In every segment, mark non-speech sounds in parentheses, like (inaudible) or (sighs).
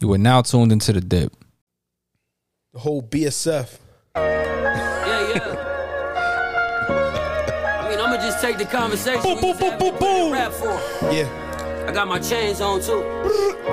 You are now tuned into the DIPP. The whole BSF. Yeah, yeah. I mean, I'ma just take the conversation. Boom, boom, boom, boom, boom. Rap for. Yeah. I got my chains on too.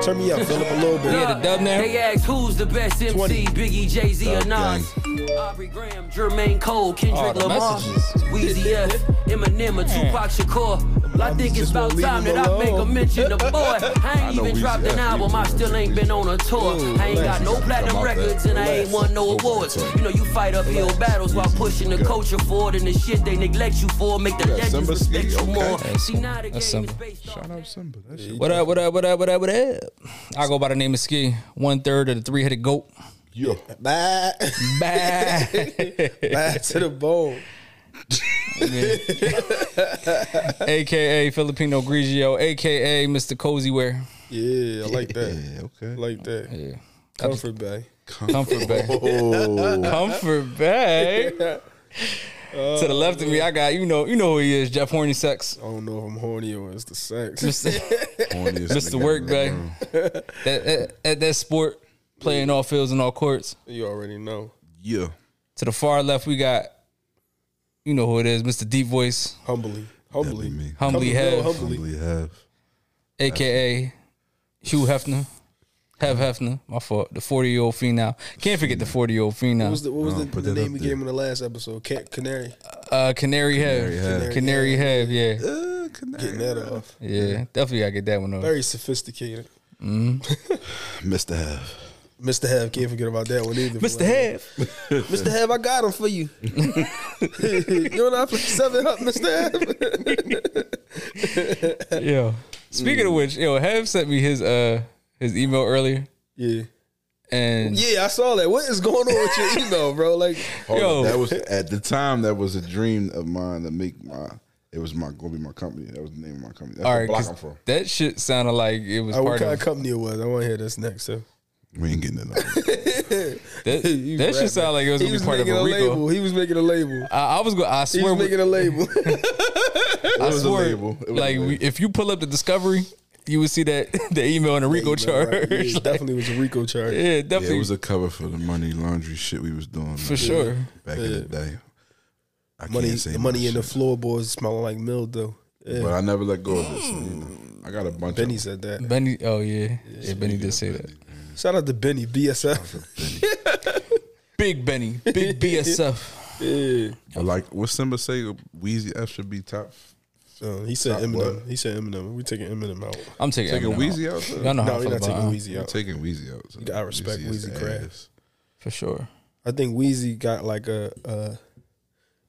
Turn me up, fill up a little bit. Yeah, the dub now. They ask who's the best MC, 20. Biggie, Jay Z, or Dub Nas. Aubrey Graham, Jermaine Cole, Kendrick Oh, the Lamar, messages. Weezy F, (laughs) Eminem, or Tupac Shakur. Well, I think it's about time him that I make a mention of (laughs) boy. I ain't know even dropped an album, I still ain't been on a tour. Ooh, I ain't got no platinum records and I ain't won no awards. You know, you fight uphill battles while pushing the culture forward and the shit they neglect you for make the got legends respect you more. That's See, now the game That's is Simba. based off Shout out Simba. That shit. What up, what up, what up, what up, what up? I go by the name of Ski, one third of the three headed goat. Yo. Back, Bad. back (laughs) to the bone. AKA Filipino Grigio, AKA Mr. Cozy Wear. Yeah, I like that. Yeah, okay. like that. Yeah. Comfort Bay. Comfort Bay. Oh, Comfort Bay. (laughs) (laughs) Uh, to the left of me, I got you know, you know who he is, Jeff Horny Sex. I don't know if I'm horny or it's the sex. Mr. (laughs) horniest Mr. Work in the Bay. that, that, that, that sport, playing all fields and all courts. You already know. Yeah. To the far left, we got, you know who it is, Mr. Deep Voice, Humbly. Humbly. That'd me. Humbly Real Hev, Humbly. Humbly have. aka Hugh Hefner. Hev Hefner, my fault. The 40 year old female. Can't forget the 40 year old What female. was the, what was Oh, the, the name up we gave him in the last episode? Ca- Canary. Uh, Canary Have. Canary Hev. Canary Hev, yeah. Uh, canary. Getting that off. Yeah, definitely gotta get that one off. Very sophisticated. (laughs) Mr. Have. Mr. Have, can't forget about that one either. Mr. Hev. Mr. Have, I got him for you. (laughs) you know what I play seven up, Mr. Have. (laughs) Yo. Speaking of which, yo, Hev sent me his uh his email earlier. Yeah. And Yeah, I saw that. What is going on with your (laughs) email, bro? Like, Hold Yo. on, that was at the time. That was a dream of mine to make my. It was my gonna be my company. That was the name of my company. That's all the right, block 'cause I'm from. that shit sounded like it was uh, what kind of of company it was? I want to hear this next. So. We ain't getting it. (laughs) that. (laughs) He that rapping. shit sounded like it was He gonna was be part of making a a Rico. label. He was making a label. I, I was going. I He swear. was making a label. (laughs) I was a swear. label. It was a Like label. we, if you pull up the Discovery, you would see that the email in the RICO Yeah, charge. right. Yeah, it Like, definitely was a RICO charge. yeah, Yeah, definitely it was a cover for the money laundry shit we was doing for man, sure. back in the day. I Money, can't say the money much in the shit. floorboards smelling like mildew. Yeah. But I never let go of it. So, you know, I got a bunch of Benny of said that. Benny. Oh yeah, yeah. Benny did say that. Shout out to Benny, BSF. (laughs) Big Benny, big BSF. (laughs) Yeah. But like what Simba say, Weezy F should be top. Uh, he said Top Eminem. what? He said Eminem. We taking Eminem out. I'm taking, Taking Eminem Weezy out. out. Y'all know how No, I we're feel not about taking him. Weezy We're out. taking Weezy out. So I respect is Weezy craft. ass. for sure. I think Weezy got like a uh,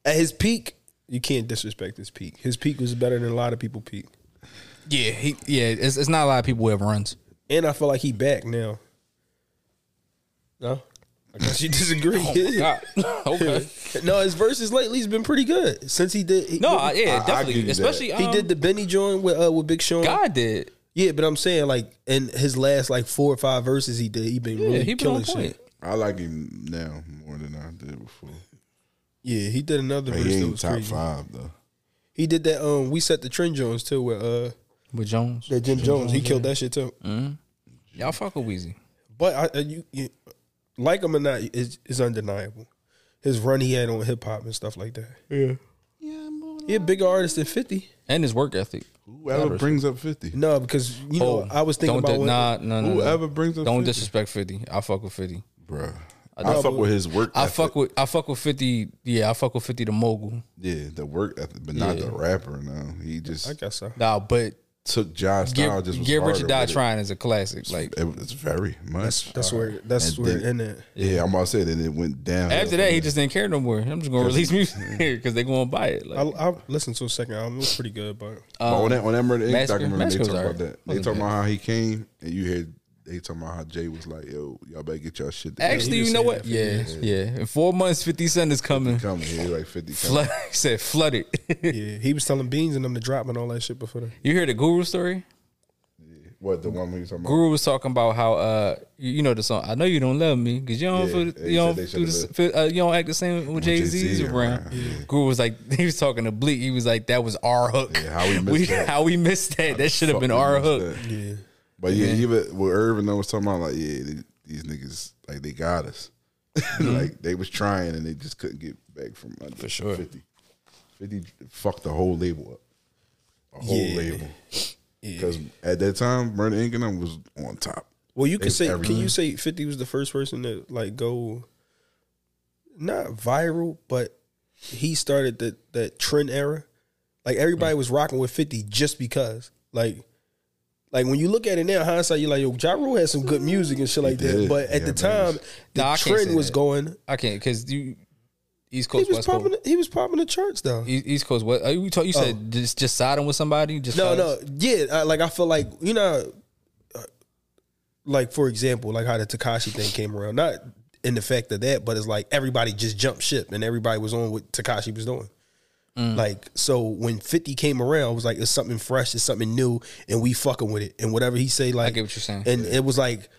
at his peak. You can't disrespect his peak. His peak was better than a lot of people peak. Yeah, he. Yeah, it's, it's not a lot of people who have runs. And I feel like he back now. No, I guess you disagree. (laughs) God. (laughs) okay. no, his verses lately has been pretty good since he did. He, No, I, yeah, I- I definitely. you that. Especially he um, did the Benny joint with uh, with Big Sean. God did. Yeah, but I'm saying like in his last like four or five verses he did, he been Yeah, really he been killing shit. I like him now more than I did before. Yeah, he did another But verse he that ain't was top crazy. five though. He did that. Um, we set the trend Jones too with uh With Jones, that Jim Jones. He killed that shit too. Mm-hmm. y'all fuck with Weezy. But I, uh, you, you like him or not, is is undeniable. His run he had on hip hop and stuff like that. Yeah, Yeah, he a bigger artist than Fifty. And his work ethic. Whoever brings up fifty. No, because you know Oh, I was thinking don't about di- when, nah, no, no, no. Whoever brings up Don't 50. disrespect Fifty. I fuck with Fifty. bro. I, know, fuck with his work. I ethic. fuck with I fuck with Fifty. Yeah, I fuck with Fifty the mogul. yeah the work ethic, but not Yeah. the rapper. No, he just I guess so. Nah, but took Josh Get, style. Just was Get Rich or Die. Trying is a classic. Like It, it's very much. That's where that's And where then- in it. yeah, I'm about to say that it went down. after that, he just didn't care no more. I'm just gonna release music (laughs) because they're gonna buy it. I, Like, I listened to a second album. It was pretty good, but But on that on that Murder Inc. Massacre- documentary, they talk was about that. They Wasn't talking bad. about how he came, and you heard they talking about how Jay was like, "Yo, y'all better get y'all shit." together." actually, you know what? that Yeah, years. yeah. In four months, Fifty Cent is coming. coming here like fifty. (laughs) Flood, he said flooded. yeah, he was telling Beans and them to drop and all that shit before that. you hear the Guru story? What the one we was talking about? Guru was talking about how uh you, you know the song. I know you don't love me because you don't Yeah, feel, you don't do the, feel, uh, you don't act the same when Jay Z's Jay-Z around. around, Guru was like (laughs) he was talking to Bleak. He was like that was our hook. Yeah, how we (laughs) missed that. How we missed that. That should have been our hook. that. Yeah, But yeah, even what Irvin was talking about, like, yeah, they, these niggas, like, they got us. (laughs) like, they was trying and they just couldn't get back from under For sure. 50. 50 fucked the whole label up. A whole Yeah. label. Because at that time, Murder Inc. and them was on top. Well, you can It's say, can you say Fifty was the first person to like go, not viral, but he started that that trend era. Like everybody Mm. was rocking with Fifty just because, like, like when you look at it now, hindsight, you're like, yo, Ja Rule had some good music and shit like that. But at Yeah, the time, the Nah, I trend was that. going. I can't because you East He Coast, was West Coast. popping. He was popping the charts though. East Coast. What you told? You said Oh. just just siding with somebody. Just No, cause? no, yeah. I, like I feel like you know, uh, like for example, like how the Tekashi thing came around. Not in the fact of that, but it's like everybody just jumped ship and everybody was on what Tekashi was doing. Mm. Like so, when Fifty came around, it was like it's something fresh, it's something new, and we fucking with it. And whatever he say, like I get what you're saying. And it was like.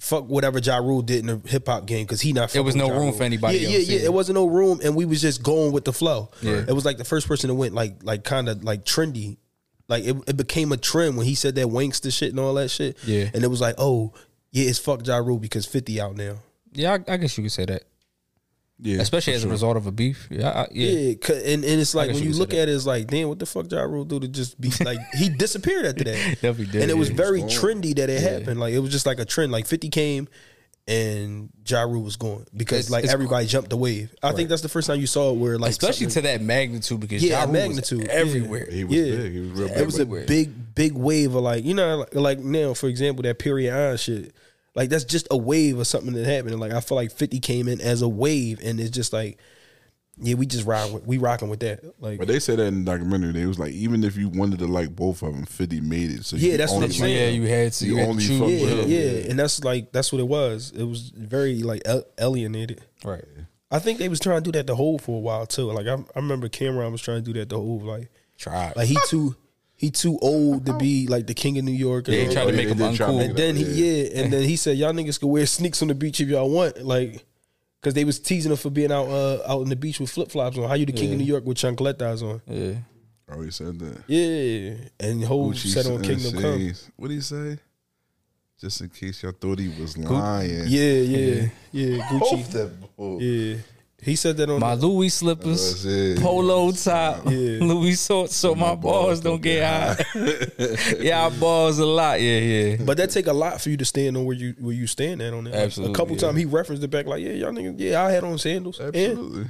Fuck whatever Ja Rule did in the hip hop game because he not. There was no Ja room Rule. for anybody Yeah, else, yeah, yeah. yeah. It wasn't no room, and we was just going with the flow. Yeah. It was like the first person that went like like kind of like trendy. Like it, it became a trend when he said that wankster shit and all that shit. Yeah. And it was like, oh, yeah, it's fuck Ja Rule because 50 out now. Yeah, I, I guess you could say that. Yeah, Especially as sure. a result of a beef. Yeah, I, yeah. Yeah. 'cause- and, and it's like when you you look at it, it's like, damn, what the fuck Ja Rule do to just be like, he (laughs) disappeared after that. Yep, he did, And it was yeah. very was trendy that it happened. Like it was just like a trend. Like 50 came and Ja Rule was going because It's- like it's everybody jumped the wave. I think that's the first time you saw it where like Especially to that magnitude because Yeah, ja Rule was magnitude, yeah. everywhere. He was Yeah. big. He was real big. it was a big, big wave of like, you know, like, like now, for example, that period on shit. Like that's just a wave of something that happened. And like I feel like 50 came in as a wave and it's just like, yeah, we just ride with we rocking with that. Like But they said that in the documentary. They was like, even if you wanted to like both of them, Fifty made it. So Yeah, you that's what only I'm like- saying. Yeah, you had to. You, You had only to choose. fuck yeah, with yeah. And that's like that's what it was. It was very like al- alienated. Right. I think they was trying to do that the whole for a while too. Like I, I remember Cam'ron was trying to do that the whole like Try. like he too he too old to be like the king of New York. and Yeah, he tried that. to make him did try to uncool. And then he Yeah. yeah, and then he said y'all niggas can wear sneaks on the beach if y'all want, like, because they was teasing him for being out uh, out in the beach with flip flops on. How you the king of New York with chancletas on? yeah. Oh, he said that. Yeah, and whole Gucci set on said- Kingdom Come. says- What did he say? Just in case y'all thought he was lying. Yeah, yeah, yeah, Off Gucci. that bull. Yeah, he said that on. My the, Louis slippers, it. polo top, Yeah. (laughs) Louis shorts, so my balls don't get high. (laughs) yeah, I balls a lot. Yeah, yeah. but that take a lot for you to stand on where you where you stand at on that. Like, Absolutely, a couple yeah. times he referenced it back like, yeah, y'all niggas, yeah, I had on sandals. And, Absolutely.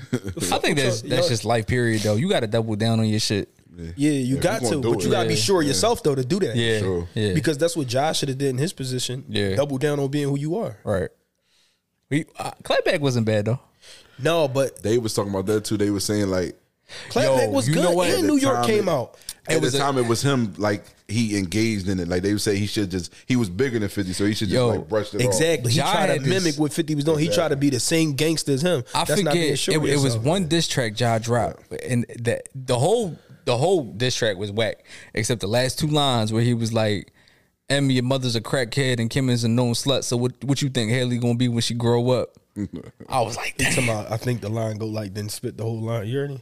I think that's y'all- that's just life period though. You got to double down on your shit. yeah, you if got to, gonna do but you gotta be sure of yourself though to do that. Yeah, Sure. yeah. because that's what Josh should have did in his position. Yeah. double down on being who you are. right. We uh, Clapback wasn't bad though. No, but they was talking about that too. They was saying like Clapback Yo, was you good, know what? and New York came it- out. at was the a- time it was him like he engaged in it. Like they would say he should just he was bigger than fifty, so he should just Yo, like brush it off. Exactly. He tried to had this- mimic what 50 was doing. He tried to be the same gangster as him. I That's forget sure it, it was one diss track Ja dropped, and the the whole the whole diss track was whack, except the last two lines where he was like, "Emmy, your mother's a crackhead, and Kim is a known slut. So what what you think Hailie gonna be when she grow up?" (laughs) I was like, Damn. About, I think the line go like then spit the whole line. You heard me?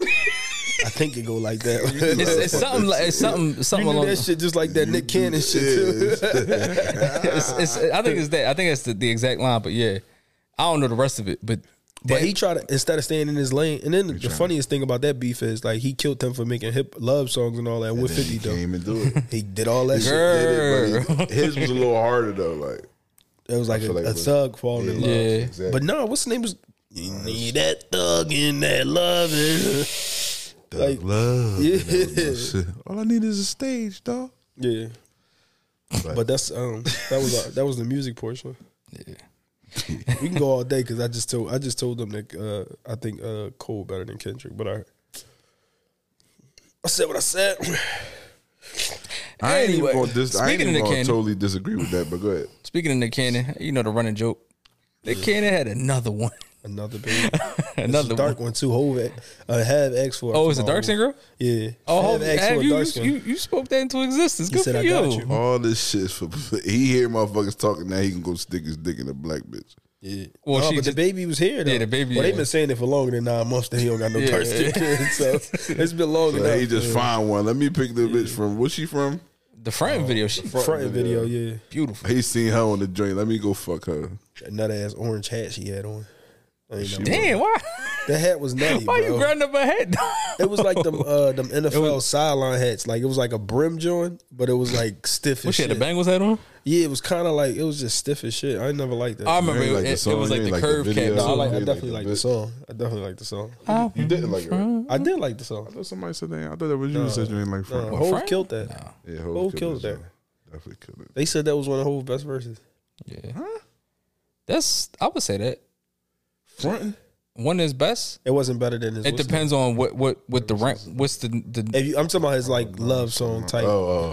I think it go like that. (laughs) It's, it's something like it's something something knew along. that shit just like that Nick Cannon shit too. (laughs) It's, it's, I think it's that. I think that's the, the exact line. But yeah, I don't know the rest of it. But But he tried to instead of staying in his lane. And then the, trying. funniest thing about that beef is like he killed him for making hip love songs and all that with fifty he though. came and do it. He did all that shit. Girl. Did it, but he- his was a little harder though. Like It was like a, like a was- thug falling in love. Yeah. exactly. But no, what's the name was you need that thug in that loving. (laughs) Thug like- love. Yeah. That was my shit. All I need is a stage, dog. Yeah. But that's um that was uh, that was the music portion. Yeah. (laughs) we can go all day because I just told I just told them that uh, I think uh, Cole better than Kendrick, but I I said what I said. I ain't Anyway, even gonna, dis- I ain't even of gonna Cannon- totally disagree with that. But go ahead. speaking of Nick Cannon, you know the running joke. Nick Cannon had another one, Another baby, (laughs) another dark one. one too. Hove uh, have X for. Oh, is it dark skin girl? Yeah. Oh, have hold, X have for you, dark you, skin. you you spoke that into existence. He Good said, for "I you. got you." All this shit for (laughs) he hear motherfuckers talking now. He can go stick his dick in a black bitch. Yeah. Well, no, she but just- the baby was here. Though. Yeah, the baby, Well, they've been saying it for longer than nine months that he don't got no (laughs) Yeah. dark kids. So (laughs) it's been longer. So enough. he just find one. Let me pick the bitch from. What's she from? The front oh, video, she Front video, yeah. beautiful. He seen her on the joint. Let me go fuck her. That nut ass orange hat she had on. I know. Damn, why? That hat was nutty, Why you bro. grinding up her head? It was like them (laughs) uh them NFL sideline hats. Like it was like a brim joint, but it was like stiff as What she shit. had the bangles hat on? Yeah, it was kind of like it was just stiff as shit. I never liked that. I remember it, like the it, it was like the like the curve video? cap. no, I like. I definitely like the song. I definitely like the song. You didn't like her. I did like the song. I thought somebody said that. I thought that was you. that said you didn't like No, Frank. Hove Frank? killed that. Yeah, Hov killed that. song. Definitely killed it. They said that was one of Hove's best verses. Yeah. That's I would say that Frontin'? one is best. It wasn't better than his. It what's depends on what what what the rank. What's the the the- If you, I'm talking about his like love song type. Oh,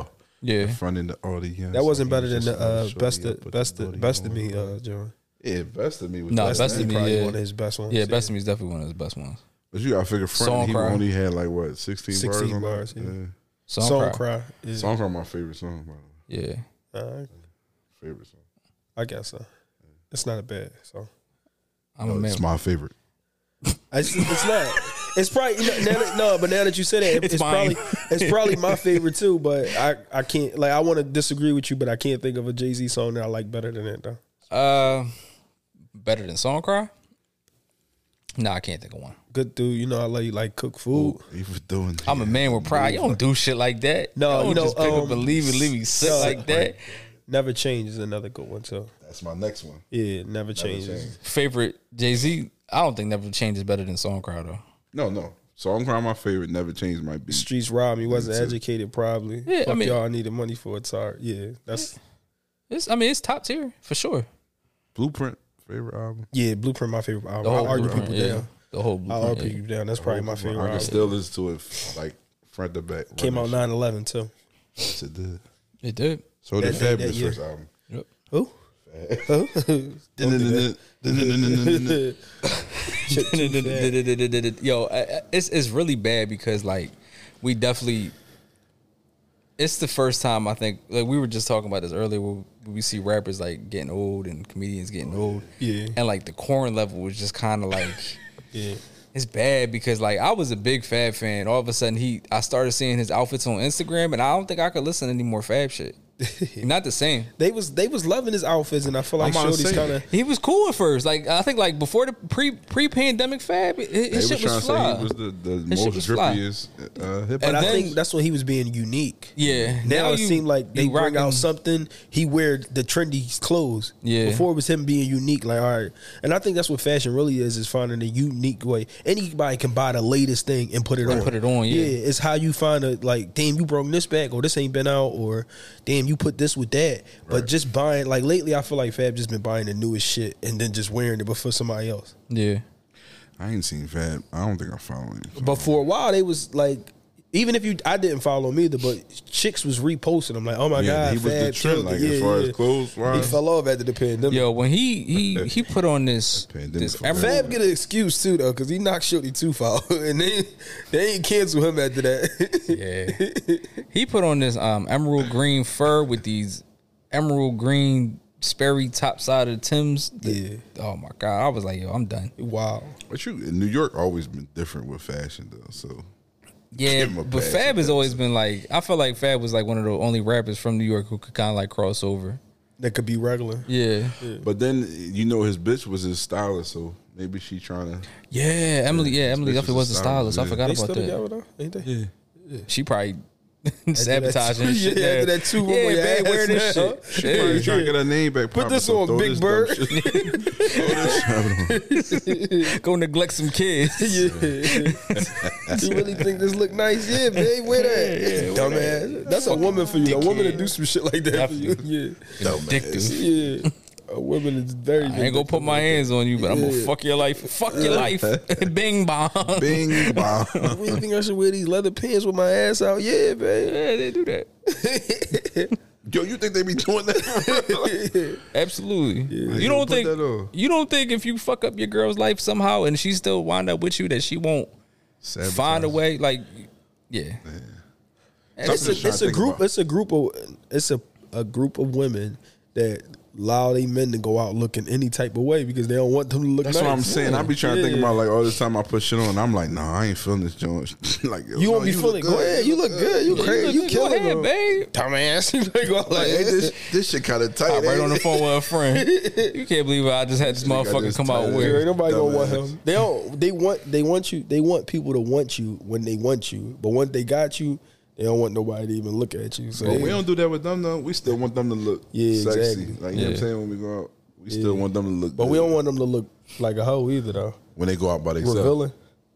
oh. yeah? Front in the audience. that wasn't better than the uh, best I of, best the of, best of me, uh, John. Yeah, best of me was No, best, Best of of me. Me, probably yeah. one of his best ones. Yeah, best of me is definitely one of his best ones. But you gotta figure front. Song He Cry. only had like what sixteen, 16 bars. on bars, yeah. yeah. Song, Song cry. cry. is- Song Cry, my favorite song. By the way. Yeah, uh, Favorite song. I guess so. It's not a bad song. I'm a No, man. it's my favorite. It's, it's not. It's probably you know, that, no, but now that you said it, It's it's, probably it's probably my (laughs) favorite too. But I I can't like I want to disagree with you, but I can't think of a Jay Z song that I like better than that though. Uh, better than Song Cry? No, I can't think of one. Good dude, you know I love you like cook food. He was doing. I'm a man with pride. You don't do shit like that. No, you, don't you know, just pick up um, and leave and leave me sick no, like that. Never change is another good one too. That's my next one. Yeah, never change. change. Favorite Jay Z? I don't think Never Change is better than Song Cry though. No, no. Song Cry, my favorite. Never changed my beat. Streets robbed me. Wasn't too. educated probably. Yeah, I Fuck mean- y'all I needed money for it. Sorry. Yeah, that's It's I mean it's top tier for sure. Blueprint, favorite album. yeah. Blueprint my favorite album. The I whole argue Blueprint, people yeah. down. The whole I Blueprint, argue yeah. people down. That's probably my favorite. I can album. still listen to it like front to back. Came out Run 9-11 too. Yes, it did. It did. So did That- that- Fabolous that first album. Yep. Who? Yo, I- I- it's it's really bad because like we definitely. It's the first time I think like we were just talking about this earlier. Where we see rappers like getting old and comedians getting old. Yeah. and like the corn level was just kind of like (laughs) Yeah. it's bad because like I was a big Fab fan. All of a sudden he I started seeing his outfits on Instagram and I don't think I could listen to any more Fab shit. (laughs) Not the same. They was they was loving his outfits, and I feel like I'm about to Shorty's kind of He was cool at first. Like I think like before the pre pre pandemic Fab, his, They his was shit trying was to fly. say he was the, the His most was fly. drippiest uh, hip But And I think that's when he was being unique. Yeah. Now, Now it seemed like they you bring rocking- out something. He wear the trendy clothes. Yeah. Before it was him being unique. Like all right, and I think that's what fashion really is: is finding a unique way. Anybody can buy the latest thing and put it And on. put it on, yeah. it's how you find a like. Damn, you broke this back, or this ain't been out, or damn, you put this with that. But just buying like lately, I feel like Fab just been buying the newest shit and then just wearing it, but for somebody else. Yeah. I ain't seen Fab. I don't think I follow him. But for a while, they was like, even if you, I didn't follow him either, but chicks was reposting. I'm like, oh my Yeah, god, he was the trend, killed like, it. as Yeah, as yeah. clothes He fell off after the pandemic. Yo, when he he (laughs) he put on this Pandemic this Fab get an excuse too though, because he knocked Shorty too foul, (laughs) and they they ain't cancel him after that. (laughs) yeah. he put on this um emerald green fur with these emerald green Sperry top side of the Tim's. Yeah. Oh my god, I was like, yo, I'm done. wow. But you in New York always been different with fashion though. So Yeah, Give him a but Fab has that. always been like I feel like Fab was like one of the only rappers from New York who could kind of like cross over. That could be regular. Yeah. But then you know his bitch was his stylist, so maybe she trying to. Yeah, Emily. Yeah, Emily bitch definitely was a the stylist. I forgot They about still that. together though, ain't they? Yeah. She probably (laughs) sabotaging shit. yeah, after that two yeah, on your babe, ass wear this shit. She probably trying to get her name back. Put this on, Big this Bird. dumb shit- throw this shit on. Go neglect some kids. (laughs) Yeah. (laughs) you really think this look nice? Yeah, babe, wear that. Dumbass. That's a woman for you. A woman to do some shit like that for you. Yeah. Addictive. Yeah. A woman is very I ain't gonna put my hands on you, but I'm gonna fuck your life. Fuck your life. (laughs) Bing bong. Bing bong. (laughs) You really think I should wear these leather pants with my ass out? Yeah, babe. Yeah, they do that. (laughs) Yo, you think they be doing that? Absolutely. You You don't think you don't think if you fuck up your girl's life somehow and she still wind up with you that she won't Sabotage. find a way? Like, yeah. It's a, it's a group. about. It's a group of. It's a a group of women that allow they men to go out looking any type of way because they don't want them to look. That's what I'm nice. saying. I be trying to think about like all this time I put shit on. I'm like, nah, I ain't feeling this joint. (laughs) like You won't be look feeling. Go good. ahead, you look good. You crazy. You Go killing ahead, them. babe. Dumbass. (laughs) You like, go Like, like, hey, this this shit kind of tight. Hop right on the phone with a friend. (laughs) You can't believe I just had this motherfucker come out tired. Ain't with. nobody gonna want him. They don't. They want. They want you. They want people to want you when they want you. But once they got you, they don't want nobody to even look at you. So But they- we don't do that with them though. We still want them to look Yeah, sexy. exactly. Like you know what Yeah. I'm saying when we go out, we still want them to look. But good we don't want them to look like a hoe either, though. when they go out by themselves. Revealing.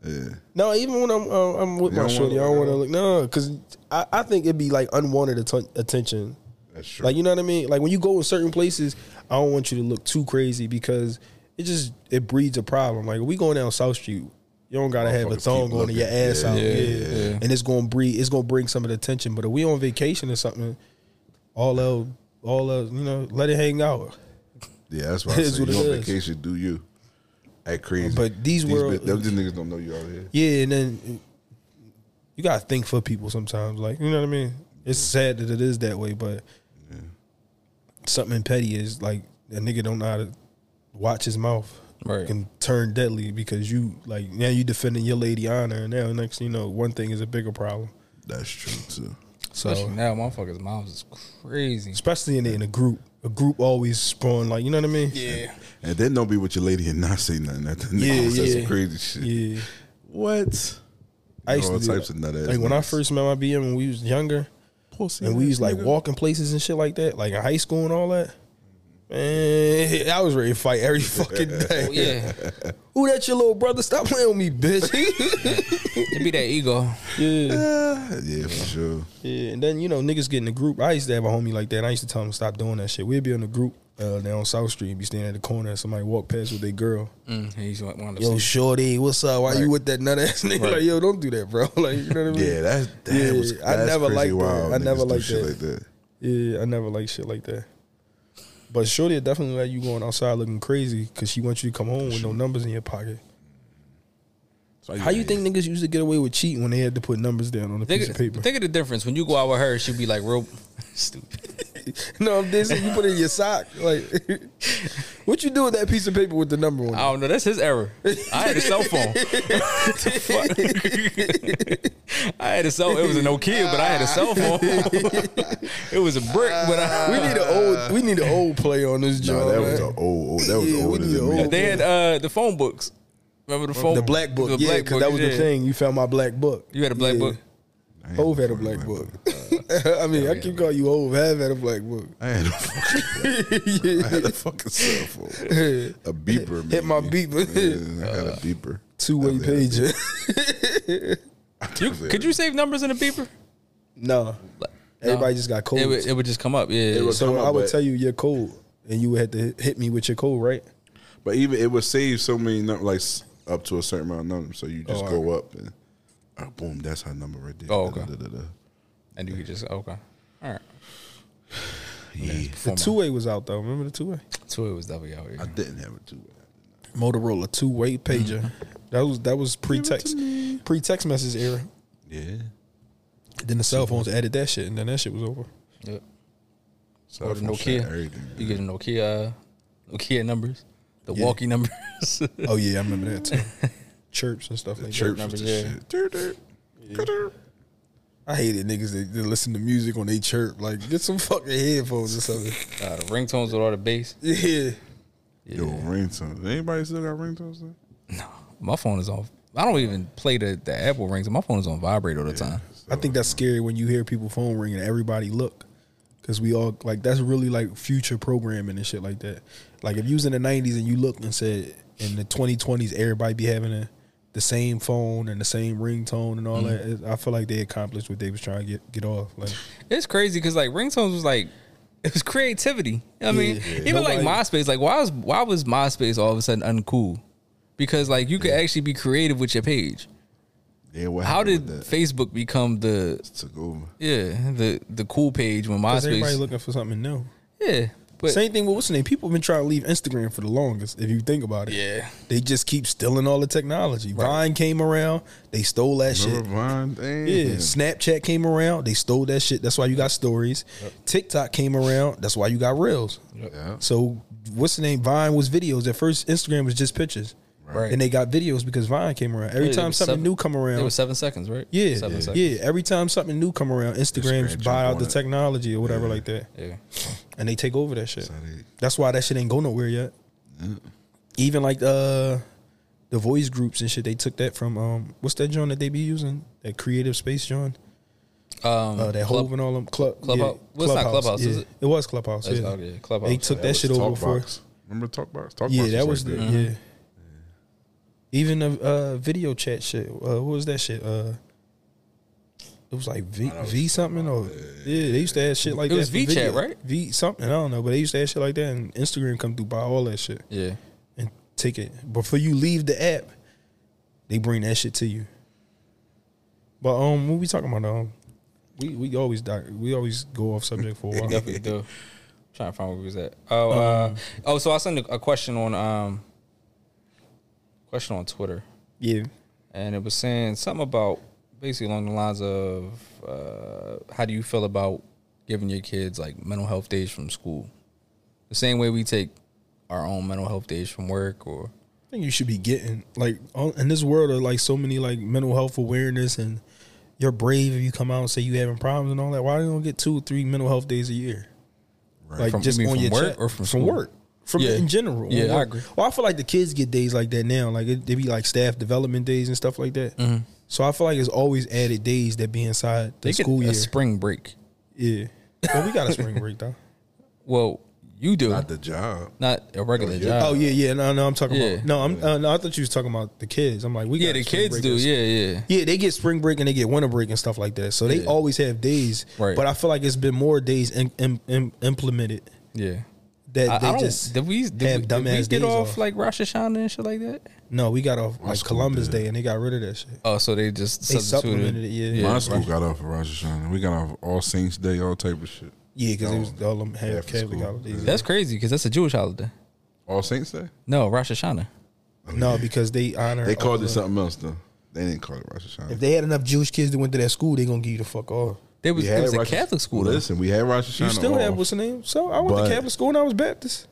Yeah, No, even when I'm uh, I'm with You my don't shorty, I wanna don't want to look look. No, because I, I think it'd be like unwanted atten- attention. that's true. Like you know what I mean? Like when you go in certain places, I don't want you to look too crazy because it just it breeds a problem. Like we going down South Street, you don't gotta have a thong going to your ass Yeah, out, yeah, yeah, yeah. and it's gonna breed, it's gonna bring some of the attention. But if we on vacation or something, all of all of you know, let it hang out. yeah, that's why I (laughs) say you on is. vacation, do you? Act crazy. But these world- bi- them these niggas don't know you out here. Yeah, and then you gotta think for people sometimes. Like you know what I mean? It's sad that it is that way, but something petty is like a nigga don't know how to watch his mouth. Right. Can turn deadly because you like now you defending your lady honor, and now next you know, one thing is a bigger problem. That's true too. So Especially now, motherfuckers' mouths is crazy. especially in in a group, a group always spawn like you know what I mean? Yeah. And then don't be with your lady and not say nothing. That Yeah, yeah, that's some crazy shit. Yeah. What? I used All to do types that. of nut ass Like when I first met my BM when we was younger, Pussy and we was like nigga. walking places and shit like that, like in high school and all that. Man, I was ready to fight every fucking (laughs) day. Oh, yeah. Who that your little brother? Stop playing with me, bitch. (laughs) It be that ego. yeah. Yeah, for sure. Yeah. And then, you know, niggas get in the group. I used to have a homie like that. And I used to tell him to stop doing that shit. We'd be in the group uh, down South Street and be standing at the corner and somebody walk past with their girl. Mm, he's one of the Yo, shorty, what's up? Why you with that nut ass nigga? Right. Like, yo, don't do that, bro. (laughs) Like, you know what I mean? Yeah, that's that Yeah, was. I never crazy liked that. I never liked shit that. like that. Yeah, I never like shit like that. But Shorty will definitely let you going outside looking crazy because she wants you to come home with no numbers in your pocket. So How you think niggas used to get away with cheating when they had to put numbers down on a piece of paper? think of the difference. When you go out with her, she'll be like real (laughs) stupid. (laughs) no, I'm dissing. You put it in your sock. Like, (laughs) what you do with that piece of paper with the number on I don't know. That's his error. I had a cell phone. What the fuck? I had a cell. It was a Nokia, but I had a cell phone. (laughs) it was a brick, but I, We need an old. We need an old play on this No, joint. that man. was an old, old. That was Yeah, we older need than an me. old- they had uh, the phone books. Remember the phone? the black book. The yeah, because that was yeah. the thing. You found my black book. You had a black Yeah. book. I ain't Hove had a fucking black book. (laughs) I mean, I keep calling you Hove. Have had a black book. I had a fucking, (laughs) I had a fucking cell phone, a beeper. Hit my beeper. Yeah, I had a uh, beeper. Two way I had a pager. (laughs) You, could you save numbers in a beeper? no. Everybody just got codes. It would, it would just come up. Yeah. It so up, I would but- tell you your code, and you would have to hit- hit me with your code, right? But even it would save so many num- like up to a certain amount of numbers. So you just Oh, go up and oh, boom, that's her number right there. Oh, okay. Da, da, da, da. and you could just okay. All right. (sighs) Yeah. The two way was out though. Remember the two way? Two it was definitely out here. I didn't have a two way. Motorola two way pager. That was that was pre text pre text message era. Yeah. Then the cell phones added that shit, and then that shit was over. Yep. So Or the Nokia. Everything. You get the Nokia, uh, Nokia numbers, the Yeah. walkie numbers. Oh yeah, I remember that too. (laughs) Chirps and stuff like Church numbers, was the yeah. shit. Dirt, dirt. Dirt. I hated niggas that, that listen to music when they chirp. Like get some fucking headphones or something. (laughs) uh, the ringtones with all the bass. (laughs) Yeah. yeah. Yo, ringtones. Anybody still got ringtones? Though? My phone is off. I don't even play the, the Apple rings. My phone is on vibrate all the time. I think that's scary when you hear people phone ring and everybody look. Cause we all like that's really like future programming and shit like that. Like if you was in the nineties and you looked and said in the twenty twenties everybody be having a, the same phone and the same ringtone and all mm. that, I feel like they accomplished what they was trying to get get off. Like It's crazy because like ringtones was like it was creativity. I mean, Yeah. even like MySpace. Like why was why was MySpace all of a sudden uncool? Because like you could actually be creative with your page. Yeah. What How did? Facebook become the yeah the the cool page when MySpace everybody looking for something new. Yeah, But- Same thing with what's the name? People have been trying to leave Instagram for the longest. If you think about it, Yeah. they just keep stealing all the technology. Vine came around, they stole that shit. Vine? Damn. Yeah, Snapchat came around, they stole that shit. That's why you got stories. TikTok came around, that's why you got reels. Yeah. So what's the name? Vine was videos. At first, Instagram was just pictures, Right. and they got videos because Vine came around. Every Yeah, time something seven- new come around, It was seven seconds, right? yeah, seven yeah, seconds. Every time something new come around, Instagram Instagram buy out the it. technology or whatever like that, Yeah. and they take over that shit. So they- That's why that shit ain't go nowhere yet. Even like uh the voice groups and shit, they took that from um what's that joint that they be using? That creative space joint? Um, Uh, that Club- Hove and all them club Clubhouse? Well, it's not Clubhouse, yeah. is it? It was Clubhouse. That's- Yeah. yeah, Clubhouse. They took that that, shit over before. Talkbox. Remember Talkbox? Talkbox Yeah, that was like the that. yeah. Even the uh, video chat shit. Uh, what was that shit? Uh, it was like V V something or yeah, they used to have shit like It that. It was for VChat, right? V something I don't know, but they used to have shit like that, and Instagram come through buy all that shit Yeah. and take it. Before you leave the app, they bring that shit to you. But um, what we talking about? Um, we we always die, we always go off subject for a while. (laughs) Definitely do. trying to find where we was at. Oh, uh, oh, so I sent a, a question on um, question on Twitter, Yeah, and it was saying something about basically along the lines of uh, how do you feel about giving your kids like mental health days from school, the same way we take our own mental health days from work, or I think you should be getting like all- in this world of like so many like mental health awareness and you're brave if you come out and say you having problems and all that. Why don't you get two or three mental health days a year? Like From- just you on from your work check- or from from work. From Yeah. in general. Yeah, on I agree. Well, I feel like the kids get days like that now. Like it, they be like staff development days and stuff like that. Mm-hmm. So I feel like it's always added days that be inside the they get school a year. spring break. yeah. Well, we got a spring break though. (laughs) Well, you do Not not, the job. Not a regular Oh, yeah. job. Oh yeah, yeah. No, no. I'm talking Yeah. about. No, I'm. Uh, no, I thought you was talking about the kids. I'm like, we yeah, got the kids do. Yeah, yeah. Yeah, they get spring break and they get winter break and stuff like that. So they Yeah. always have days. Right. But I feel like it's been more days in, in, in- implemented Yeah. That I, I they don't. just did we did have we, did we get off, off. like Rosh Hashanah and shit like that? no. We got off My like Columbus did. Day and they got rid of that shit. Oh, so they just They substituted. supplemented it, yeah. yeah. My school got off of Rosh Hashanah. We got off All Saints Day, all type of shit. Yeah, because it was all them Half have Catholic school. holidays. That's crazy because that's a Jewish holiday. All Saints Day? No, Rosh Hashanah. Oh, no, because they honor. They called it something else though. They didn't call it Rosh Hashanah. If they had enough Jewish kids that went to that school, they gonna give you the fuck off. They was, We it had was a Rosh- Catholic school. though. Listen, we had Rosh Hashanah. You still have what's the name? So I went But- to Catholic school and I was Baptist.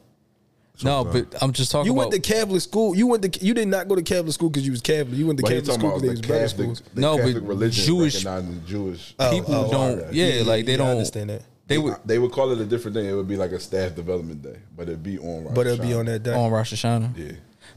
No, So- but I'm just talking You about. went to Catholic school. You went to. You did not go to Catholic school because you was Catholic. You went to Catholic school because the they was better Catholic, schools. the No, but Catholic religion Jewish- recognizing Jewish. Oh, people oh, don't. alright. Yeah, like they I don't. understand that. They They would would they would call it a different thing. It would be like a staff development day, but it'd be on. Rosh But it'll be Hashanah. on that day. on Rosh Hashanah. Yeah,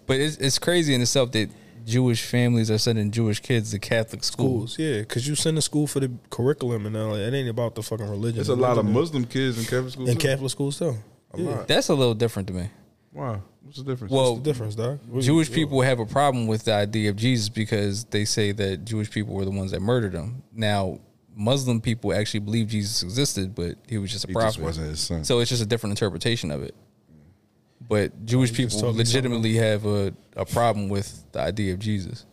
But it's it's crazy in itself that Jewish families are sending Jewish kids to Catholic schools. schools, yeah, because you send to school for the curriculum and all that. It ain't about the fucking religion. there's a lot of Religion Muslim kids in Catholic schools. in too. Catholic schools too. A Yeah. lot. That's a little different to me. Why? What's the difference? Well, What's the difference, dog? What- Jewish what- people have a problem with the idea of Jesus because they say that Jewish people were the ones that murdered him. Now, Muslim people actually believe Jesus existed, but he was just a he prophet. just wasn't his son. So it's just a different interpretation of it. But Jewish oh, just people legitimately have a, a problem with the idea of Jesus.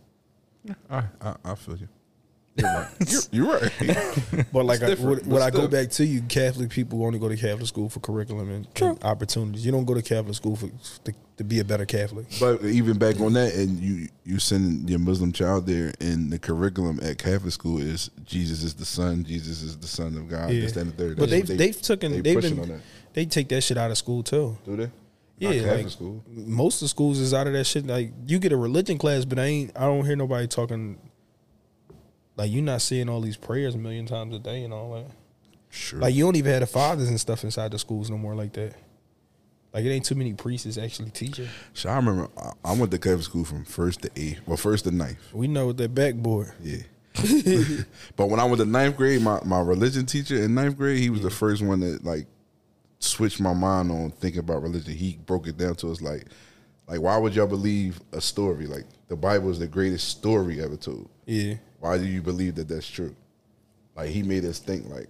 I, I, I feel you. You're right. (laughs) You're, you're right. (laughs) But like, It's I, different, what, but what I go back to, you Catholic people only go to Catholic school for curriculum and, and opportunities. You don't go to Catholic school for to, to be a better Catholic. But even back on that, and you you send your Muslim child there, and the curriculum at Catholic school is Jesus is the Son, Jesus is the Son of God. Yeah. This, that, and the third. But That's they've what they've taken they they've been on that. they take that shit out of school too. Do they? Yeah, like school. most of the schools is out of that shit. Like you get a religion class, but I ain't. I don't hear nobody talking. Like you're not seeing all these prayers a million times a day and all that. Sure. Like you don't even have the fathers and stuff inside the schools no more like that. Like it ain't too many priests actually teaching. so I remember I, I went to Catholic school from first to eighth, well, first to ninth. We know with that backboard. Yeah. (laughs) but when I went to ninth grade, my, my religion teacher in ninth grade, he was the first one that like switched my mind on thinking about religion. He broke it down to us like, like why would y'all believe a story? Like the Bible is the greatest story ever told. Yeah. Why do you believe that that's true? Like he made us think like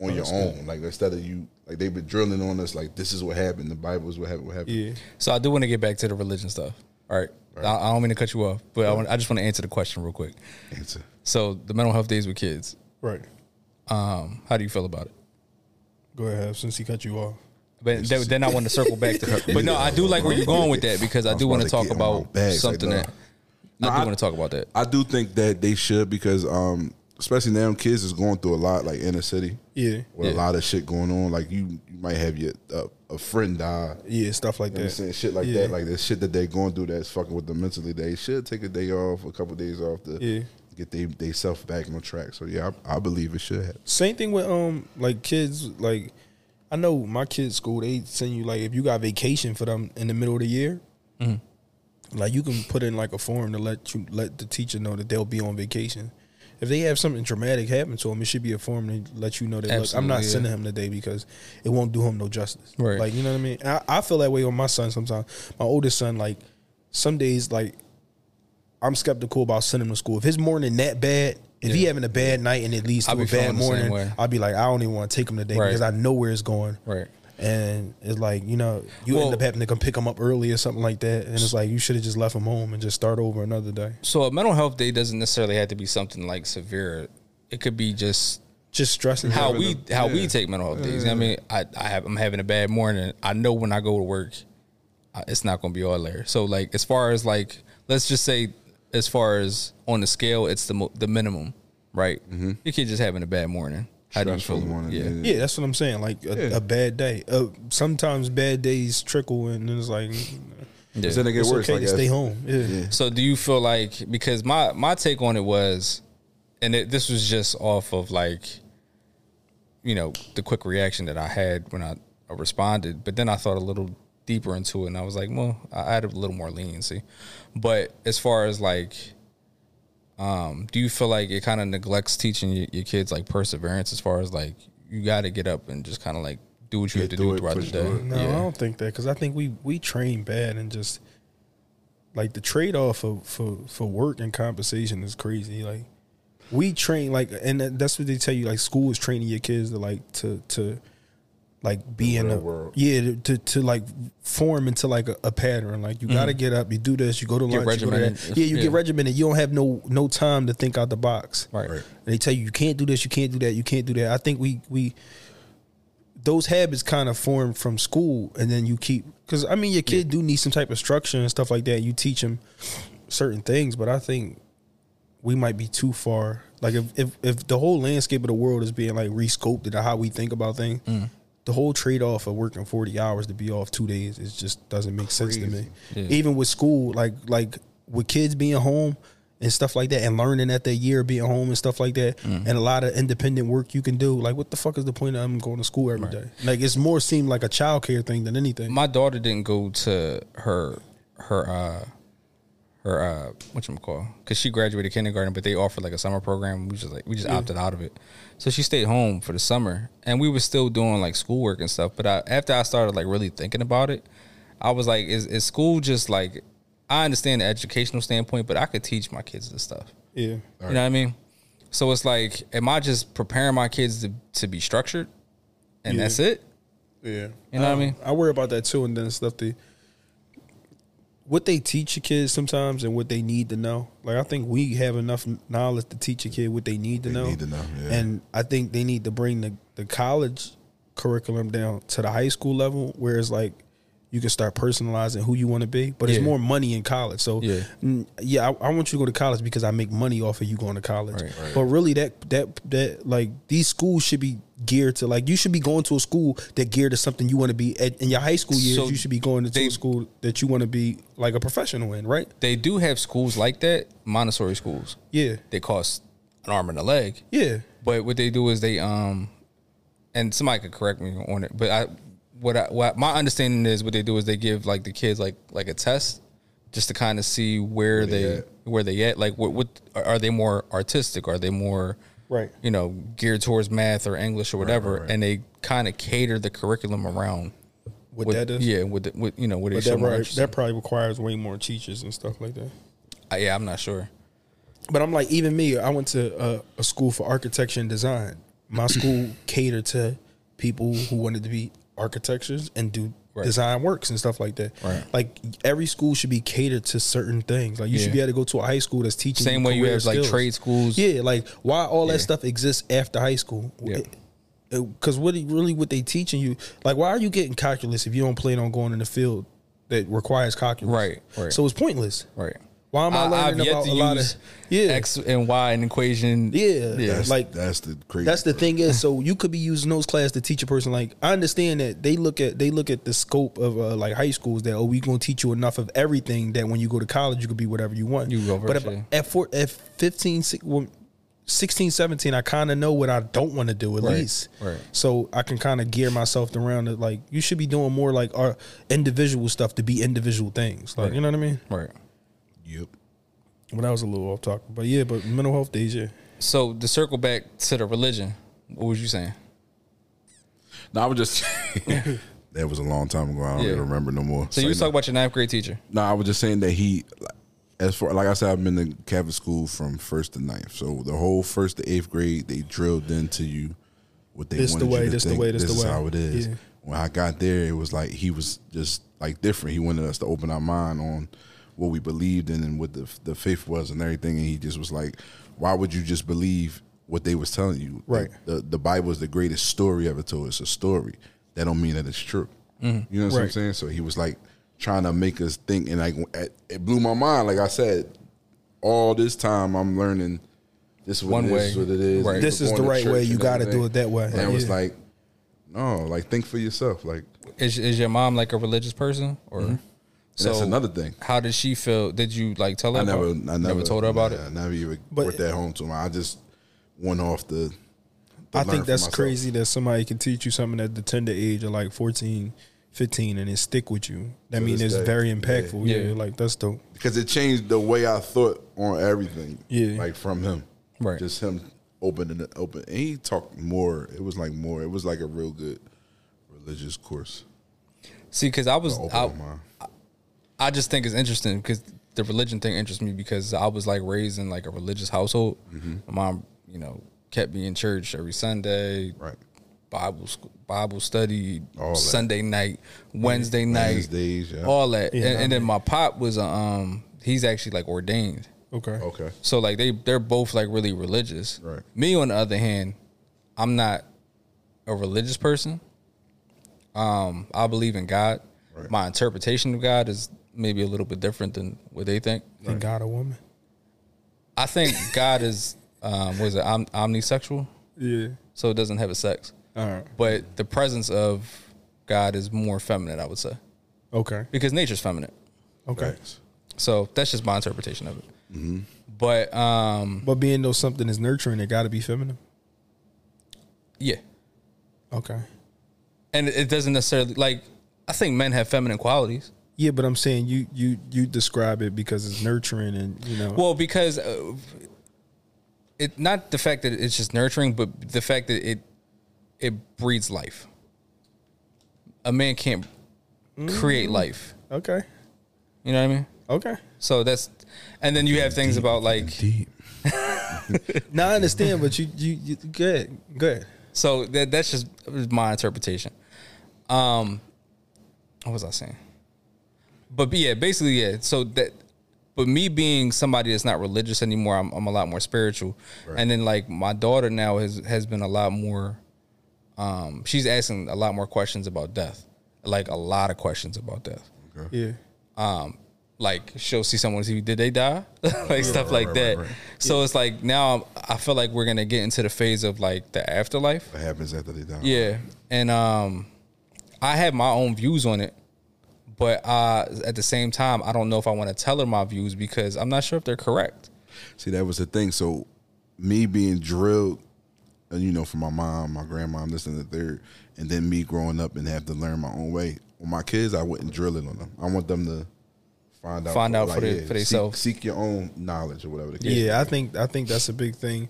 on your that's own. Like instead of you, like they've been drilling on us like this is what happened. The Bible is what happened. What happened? Yeah. So I do want to get back to the religion stuff. All right. I, I don't mean to cut you off, but I, want, I just want to answer the question real quick. Answer. So the mental health days with kids, Right. um, how do you feel about it? Go ahead, since he cut you off. But th- then I want to circle back to (laughs) her. But no, I do like where you're going with that because I, do want to to talk get in my about bag, say something no. that I do want to talk about that. I do think that they should because, um, especially now, kids is going through a lot, like inner city, Yeah, with a lot of shit going on. Like you, you might have your uh, a friend die. yeah, stuff like You know that. saying? Shit like Yeah. that, like the shit that they're going through that's fucking with them mentally. They should take a day off, a couple days off to Yeah. Get they they self back on track. So yeah, I, I believe it should happen. Same thing with um like kids like I know my kids' school they send you like if you got vacation for them in the middle of the year, like you can put in like a form to let you let the teacher know that they'll be on vacation. If they have something dramatic happen to them, it should be a form to let you know that look, I'm not yeah. sending him today because it won't do him no justice. Right. Like you know what I mean? I, I feel that way on my son sometimes. My oldest son, like some days, like I'm skeptical about sending him to school. If his morning that bad, if he having a bad night and it leads to I'll a bad feeling the same morning. I'll be like, I don't even want to take him today Right. because I know where it's going. Right. And it's like, you know, you Well- end up having to come pick him up early or something like that. And it's like, you should have just left him home and just start over another day. So a mental health day doesn't necessarily have to be something like severe. It could be just Just stressing. how him. we how we take mental health days. I mean, I, I have I'm having a bad morning. I know when I go to work, it's not going to be all there. So like as far as like let's just say as far as on the scale, it's the mo- the minimum, right? Your kid just having a bad morning. How do you Stressful feel? morning, yeah. yeah. Yeah, that's what I'm saying. Like a, Yeah. a bad day. Uh, sometimes bad days trickle and then it's like, Yeah. Then it get it's worse. okay like to stay home. Yeah. Yeah. So do you feel like because my my take on it was, and it, this was just off of like, you know, the quick reaction that I had when I, I responded, but then I thought a little deeper into it, and I was like, well, I had a little more leniency, but as far as like. Um, do you feel like it kind of neglects teaching your, your kids like perseverance as far as like you got to get up and just kind of like do what you have to do do throughout the push day? through it. No, I don't think that because I think we we train bad and just like the trade off for, for for work and compensation is crazy. Like we train like, and that's what they tell you. Like school is training your kids to like to to like be in the world. yeah to, to to like form into like a, a pattern. Like you got to mm. get up, you do this, you go to Get lunch, you go to that. yeah, you Yeah. get regimented. You don't have no no time to think out the box. Right. Right. They tell you you can't do this, you can't do that, you can't do that. I think we we those habits kind of form from school, and then you keep because I mean your kid do need some type of structure and stuff like that. You teach them certain things, but I think we might be too far. Like if if, if the whole landscape of the world is being like rescoped to how we think about things. Mm. The whole trade off of working forty hours to be off two days it just doesn't make sense to me. Yeah. Even with school, like like with kids being home and stuff like that, and learning at their year being home and stuff like that, and a lot of independent work you can do. Like, what the fuck is the point of them going to school every day? Like, it's more seemed like a childcare thing than anything. my daughter didn't go to her her uh her uh what you call because she graduated kindergarten but they offered like a summer program. We just like we just opted out of it. So she stayed home for the summer and we were still doing like schoolwork and stuff. But I, after i started like really thinking about it i was like is, is school just like i understand the educational standpoint but i could teach my kids this stuff. Yeah, you know what i mean? So it's like am i just preparing my kids to, to be structured and Yeah. that's it? Yeah. You know what I mean? I worry about that too, and then stuff they what they teach your kids sometimes and what they need to know. Like I think we have enough knowledge to teach a kid what they need to They know. need to know, yeah. And I think they need to bring the, the college curriculum down to the high school level where it's like you can start personalizing who you want to be. But it's more money in college. So Yeah. yeah, I, I want you to go to college because I make money off of you going to college. Right. Right. But really that that that like these schools should be geared to like you should be going to a school that geared to something you want to be at, in your high school years So you should be going to they- a school that you want to be like a professional in right they do have schools like that montessori schools yeah they cost an arm and a leg. yeah But what they do is they um, and somebody could correct me on it. But I, what I, what my understanding is, what they do is they give like the kids like like a test, just to kind of see where, they they where they at. Like what what are they more artistic? Are they more Right. You know, geared towards math or English or whatever, right, right. and they kind of cater the curriculum around what that is Yeah, with the, with you know, what they that, probably, that probably requires way more teachers and stuff like that. Uh, yeah, I'm not sure. But I'm like, even me, I went to a, a school for architecture and design. My school catered to people who wanted to be architectures and do Right. design works and stuff like that. Right. Like every school should be catered to certain things. Like you should be able to go to a high school that's teaching Same way you have like trade schools. Yeah, like why all Yeah. that stuff exists after high school? Yeah. Because what really what they teaching you? Like, why are you getting calculus if you don't plan on going in the field that requires calculus? Right, right. So it's pointless. Right. Why am I learning about a lot of yeah X and Y in equation. yeah Yeah. That's, like that's the crazy. That's the part. thing is, (laughs) so you could be using those class to teach a person. Like I understand that they look at they look at the scope of uh, like high schools that oh we gonna teach you enough of everything that when you go to college you could be whatever you want. You go but if, verse, at four, at 15, si- well, 16, 17, I kind of know what I don't want to do at Right, least. right. So I can kind of gear myself around it. Like you should be doing more like our individual stuff to be individual things. Like you know what I mean. Right. Yep. But that was a little off topic. But yeah, but mental health days, yeah. So to circle back to the religion, what was you saying? No, I was just. (laughs) that was a long time ago. I don't Yeah. even remember no more. So you was talking about your ninth grade teacher. No, I was just saying that he, as far like I said, I've been in Catholic school from first to ninth. So the whole first to eighth grade, they drilled into you what they This the wanted way, you to this the think. way, this the is way. how it is. Yeah. When I got there, it was like he was just like different. He wanted us to open our mind on what we believed in and what the the faith was and everything. And he just was like, "Why would you just believe what they was telling you? Right. The the Bible is the greatest story ever told. It's a story. That don't mean that it's true. Mm-hmm. You know what I'm saying? So he was like trying to make us think, and like it- it blew my mind. Like I said, all this time I'm learning this is One it is, way. this is what it is. Right. This is the right way. You gotta do it that way. And it was like, no, like think for yourself. Like Is is your mom like a religious person or? And that's another thing. How did she feel? Did you like tell her? I never, about, I never, told her about nah, it. I never even But- brought that home to her. I just went off the. to I think that's crazy that somebody can teach you something at the tender age of like 14, 15 and it stick with you. That To means it's day. very impactful. Yeah. Yeah. like that's dope. because it changed the way I thought on everything. Yeah. like from him, Right. Just him opening it open, and he talked more. It was like more. It was like a real good religious course. See, because I was, Open I, mind. I just think it's interesting because the religion thing interests me because I was like raised in like a religious household. Mm-hmm. My mom, you know, kept me in church every Sunday, Right. Bible sc- Bible study, All that. Sunday night, Wednesday night, Wednesdays, yeah. all that. Yeah, and, and then my pop was a, um, he's actually like ordained. Okay. Okay. So like they they're both like really religious. Right. Me on the other hand, I'm not a religious person. Um, I believe in God. Right. My interpretation of God is maybe a little bit different than what they think. Thank God a woman. I think God is um was it om- omnisexual, Yeah. so it doesn't have a sex. All right. But the presence of God is more feminine, I would say, Okay. because nature's feminine. Okay. Thanks. So that's just my interpretation of it. Mm-hmm. But um, But being though something is nurturing, it got to be feminine. yeah, Okay. and it doesn't necessarily like. I think men have feminine qualities. Yeah, but I'm saying you you you describe it because it's nurturing and you know. Well, because uh, it not the fact that it's just nurturing, but the fact that it it breeds life. A man can't create life. okay. You know what I mean? Okay. So that's, and then you have things about like Deep. (laughs) Now I understand, but you you, you good good. so that that's just my interpretation. Um, what was I saying? But yeah, basically yeah. So that, but me being somebody that's not religious anymore, I'm, I'm a lot more spiritual. And then like my daughter now has has been a lot more. Um, she's asking a lot more questions about death, like a lot of questions about death. Yeah. um like she'll see someone see did they die (laughs) like stuff right, like right, that right, right. so it's like now i feel like we're gonna get into the phase of like the afterlife What happens after they die? yeah and um i have my own views on it but uh at the same time i don't know if i want to tell her my views because i'm not sure if they're correct See, that was the thing. So, me being drilled, and you know, from my mom, my grandma, this and the third, and then me growing up and have to learn my own way. With my kids, I wouldn't drill it on them. I want them to find out, Find out for they- for seek- themselves. Seek, your own knowledge or whatever. The case Yeah, I be. think I think that's a big thing.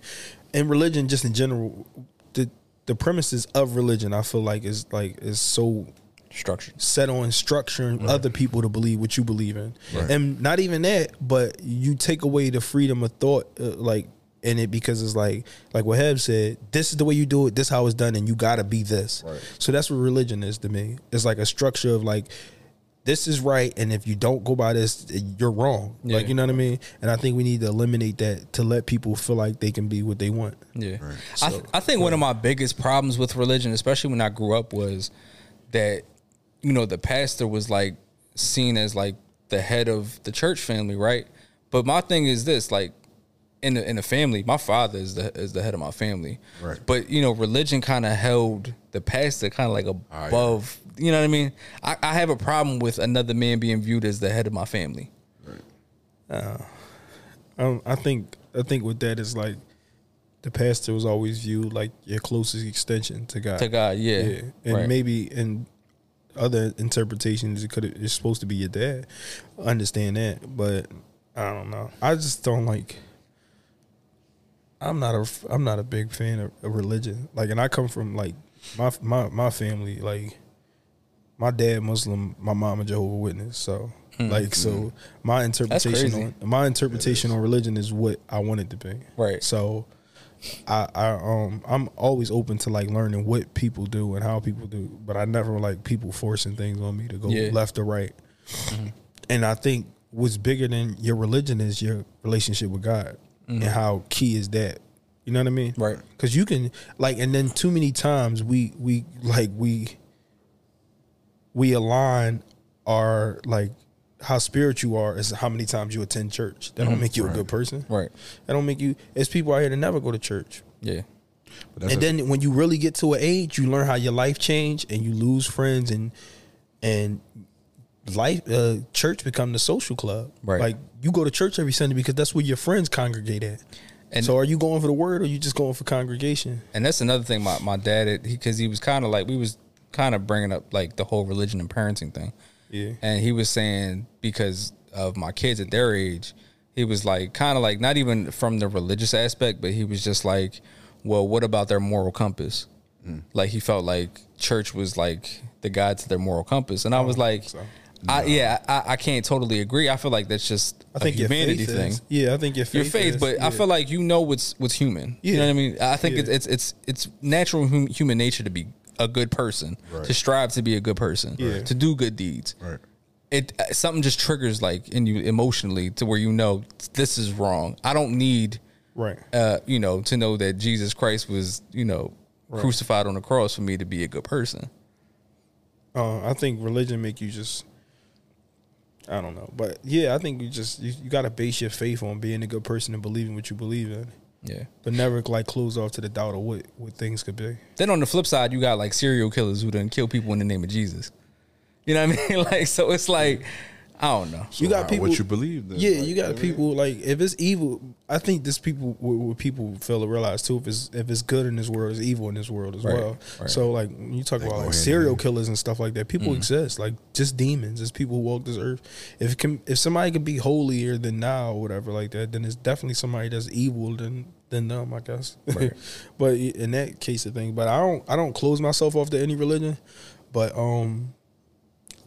In religion, just in general, the the premises of religion, I feel like is like is so structured set on structuring other people to believe what you believe in, Right. and not even that, but you take away the freedom of thought, uh, like in it because it's like like what Heb said, this is the way you do it, this how it's done, and you gotta be this. Right. So that's what religion is to me. It's like a structure of like this is right, and if you don't go by this, you're wrong. Like you know what I mean. And I think we need to eliminate that to let people feel like they can be what they want. Yeah, I, th- I think one of my biggest problems with religion, especially when I grew up, was that you know the pastor was like seen as like the head of the church family, right? But my thing is this, like in the in the family, my father is the is the head of my family, Right. But you know, religion kind of held the pastor kind of like yeah. above. You know what I mean? I, I have a problem with another man being viewed as the head of my family. Um, I think I think with that is like the pastor was always viewed like your closest extension to God. To God, yeah, yeah, and right. maybe in other interpretations it could it's supposed to be your dad. I understand that, but I don't know. I just don't like. I'm not a I'm not a big fan of, of religion. Like, and I come from like my my my family like my dad Muslim, my mom a Jehovah Witness. So mm, like so mm. my interpretation on my interpretation on religion is what I want it to be. Right. So I, I um I'm always open to like learning what people do and how people do, but I never like people forcing things on me to go Yeah. left or right. And I think what's bigger than your religion is your relationship with God and how key is that. You know what I mean? Right. Because you can like, and then too many times we we like we we align our like how spiritual you are is how many times you attend church. That don't make you a good person. Right. That don't make you. There's people out here that never go to church. Yeah. But that's and a- then when you really get to an age, you learn how your life changed, and you lose friends, and and life uh, church become the social club. Right. Like you go to church every Sunday because that's where your friends congregate at. And- so are you going for the word, or you just going for congregation? And that's another thing. My my dad, because he, was kind of like we was kind of bringing up like the whole religion and parenting thing. Yeah. And he was saying because of my kids at their age, he was like kind of like not even from the religious aspect, but he was just like, well, what about their moral compass? Mm. Like he felt like church was like the guide to their moral compass, and I was oh, like, so. I, yeah, I, I can't totally agree. I feel like that's just I think humanity thing. Is, yeah, I think your faith. your faith, is, but I feel like you know what's what's human. You know Yeah. what I mean? I think Yeah. it's, it's it's it's natural hum, human nature to be a good person, Right. to strive to be a good person, Yeah. to do good deeds. Right. It uh, something just triggers like in you emotionally to where you know this is wrong. I don't need right. uh you know to know that Jesus Christ was you know crucified on the cross for me to be a good person. Uh, I think religion make you just. I don't know, but yeah, I think you just you, you got to base your faith on being a good person and believing what you believe in, Yeah. but never like close off to the doubt of what what things could be. Then on the flip side, you got like serial killers who done kill people in the name of Jesus. You know what I mean? (laughs) Like so, it's like I don't know. you got How- people. what you believe. Then, yeah, like, you got I mean, people like if it's evil. I think this people what, what people fail to realize too. If it's if it's good in this world, it's evil in this world as Right, well. right. So like when you talk They about like hand serial hand. killers and stuff like that, people Mm. exist. Like just demons, just people who walk this earth. If can, if somebody can be holier than now or whatever like that, then it's definitely somebody that's evil than than them. I guess. (laughs) but in that case of thing, but I don't I don't close myself off to any religion. But um,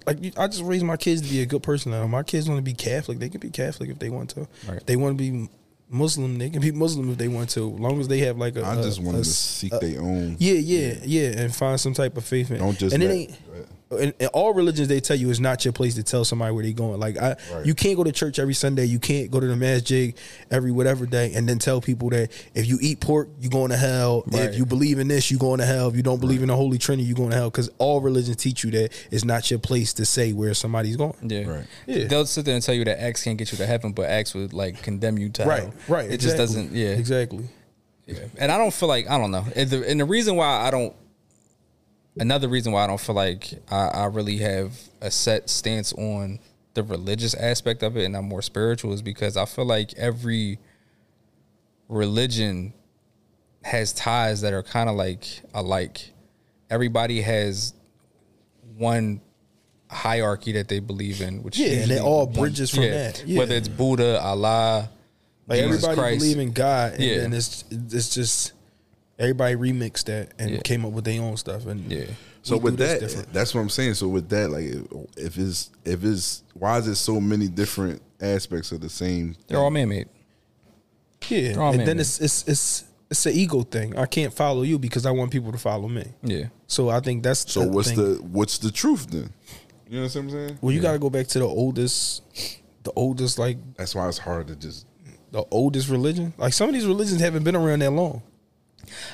like I just raise my kids to be a good person. Now, my kids want to be Catholic, they can be Catholic if they want to. Right. If they want to be Muslim, they can be Muslim if they want to. As long as they have like a. I just want a to seek a- their own. Yeah, yeah, yeah, and find some type of faith in. Don't just and let- it ain't. In, in all religions, they tell you it's not your place to tell somebody where they're going. Like I, Right. you can't go to church every Sunday. You can't go to the masjid every whatever day, and then tell people that if you eat pork, you're going to hell. Right. If you believe in this, you're going to hell. If you don't believe in the Holy Trinity, you're going to hell. Because all religions teach you that it's not your place to say where somebody's going. Yeah. Right. Yeah. They'll sit there and tell you that X can't get you to heaven, but X would like condemn you to Right, hell. right. right. It just doesn't. Yeah. exactly. Yeah. And I don't feel like I don't know. And the, and the reason why I don't. Another reason why I don't feel like I, I really have a set stance on the religious aspect of it, and I'm more spiritual, is because I feel like every religion has ties that are kind of like alike. Everybody has one hierarchy that they believe in, which Yeah, and it all one- bridges from that. Yeah. Whether it's Buddha, Allah, Like Jesus everybody Christ. believe in God, and Yeah. then it's it's just everybody remixed that and Yeah. came up with their own stuff. And Yeah. So with that, different. that's what I'm saying. So with that, like, if it's if it's why is it so many different aspects of the same? They're all man made. yeah, and man, then it's it's it's it's an ego thing. I can't follow you because I want people to follow me. Yeah. So I think that's So the what's thing. the what's the truth then? You know what I'm saying? Well, you got to go back to the oldest, the oldest like That's why it's hard to just. the oldest religion. Like some of these religions haven't been around that long.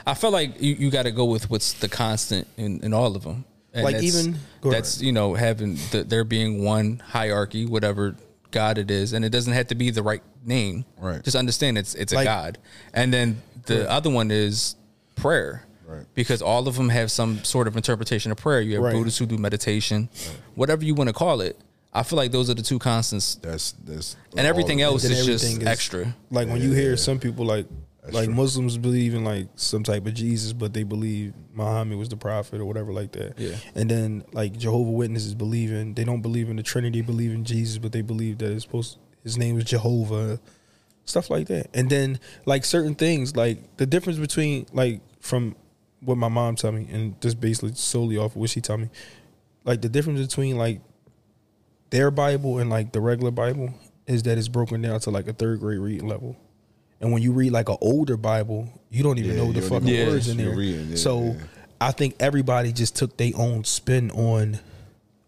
I feel like you, you got to go with what's the constant in, in all of them. And Like that's- even- go ahead. that's you know having the, there being one hierarchy, whatever God it is, and it doesn't have to be the right name. Right. Just understand it's it's a God, and then the other one is prayer. Right. Because all of them have some sort of interpretation of prayer. You have Right. Buddhists who do meditation, whatever you want to call it. I feel like those are the two constants, That's that's. and everything else Then is just is- extra. Like when you hear some people like like true. Muslims believe in like some type of Jesus, but they believe Muhammad was the prophet or whatever like that. Yeah. And then like Jehovah Witnesses believe in they don't believe in the Trinity, believe in Jesus, but they believe that it's supposed his name is Jehovah, stuff like that. And then like certain things like the difference between like from what my mom told me and just basically solely off of what she told me, like the difference between like their Bible and like the regular Bible is that it's broken down to like a third grade reading level. And when you read like an older Bible, you don't even Yeah, know the fucking even words what in there. reading, yeah, so yeah. I think everybody just took their own spin on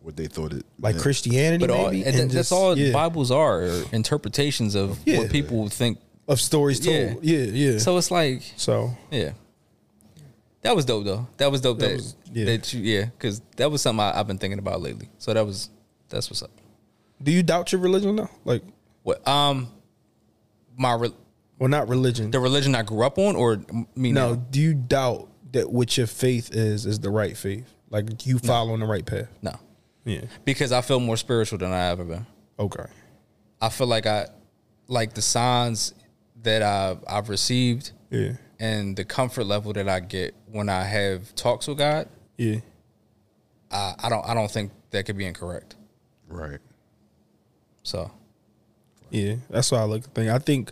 what they thought it. like meant. Christianity, But all, maybe, and, and that's just- all yeah, Bibles are, are interpretations of Yeah. what people think. of stories told. Yeah. Yeah, yeah. So, So it's like, so yeah, that was dope though. That was dope. That That, was- yeah. that you, yeah, because that was something I, I've been thinking about lately. So that was that's what's up. do you doubt your religion now? Like, What um, my re- well, not religion. the religion I grew up on, or me no, now? do you doubt that what your faith is is the right faith? Like you following the right path? No, Yeah. because I feel more spiritual than I ever been. Okay. I feel like I like the signs that I've I've received Yeah. and the comfort level that I get when I have talks with God. Yeah. I, I don't I don't think that could be incorrect. right. So Yeah, that's why I like the thing. I think,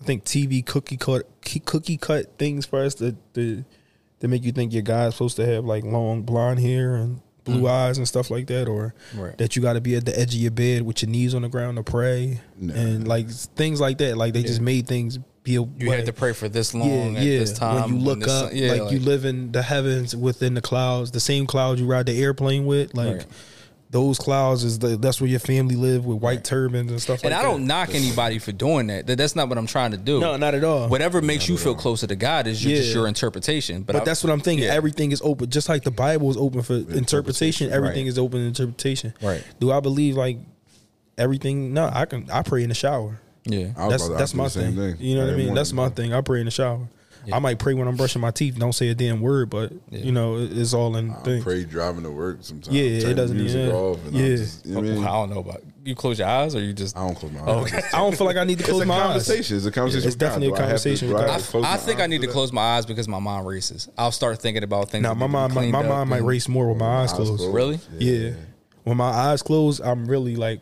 I think TV cookie cut cookie cut things for us that that make you think your guy's supposed to have like long blonde hair and blue mm. eyes and stuff like that, or Right. that you got to be at the edge of your bed with your knees on the ground to pray Nah. and like things like that. Like they just made things be a you had to pray for this Yeah, long at yeah. this time. when you look up, yeah, like, you live in the heavens within the clouds, the same clouds you ride the airplane with, like. Right. Those clouds is the that's where your family live with white turbans and stuff And like I that. don't knock anybody for doing that. That- That's not what I'm trying to do. No, not at all. Whatever makes you feel closer to God is your, just your interpretation. But, But I- that's what I'm thinking. yeah. Everything is open, just like the Bible is open for interpretation. Everything right. is open to interpretation. Right. Do I believe like everything? No, I can. I pray in the shower. Yeah. I was That's about to that's my the same thing. thing. You know what I Every mean? That's my thing. I pray in the shower. I might pray when I'm brushing my teeth. Don't say a damn word, but you know it- it's all in I thing. pray driving to work sometimes. Yeah, it Turn the doesn't- music yeah. off. And Yeah. yeah. Just, you know I mean? I don't know about you. Close your eyes, or you just. I don't close my oh, eyes. Oh, okay. (laughs) I don't feel like I need to close my eyes. conversation. It's a conversation. It's with God. definitely a Do I conversation do with I God. I, I think I need to that? close my eyes because my mind races. I'll start thinking about things. Now my need mind, my, cleaned my up mind might race more with my eyes Eyes closed. closed. Really? Yeah. When my eyes closed, I'm really like,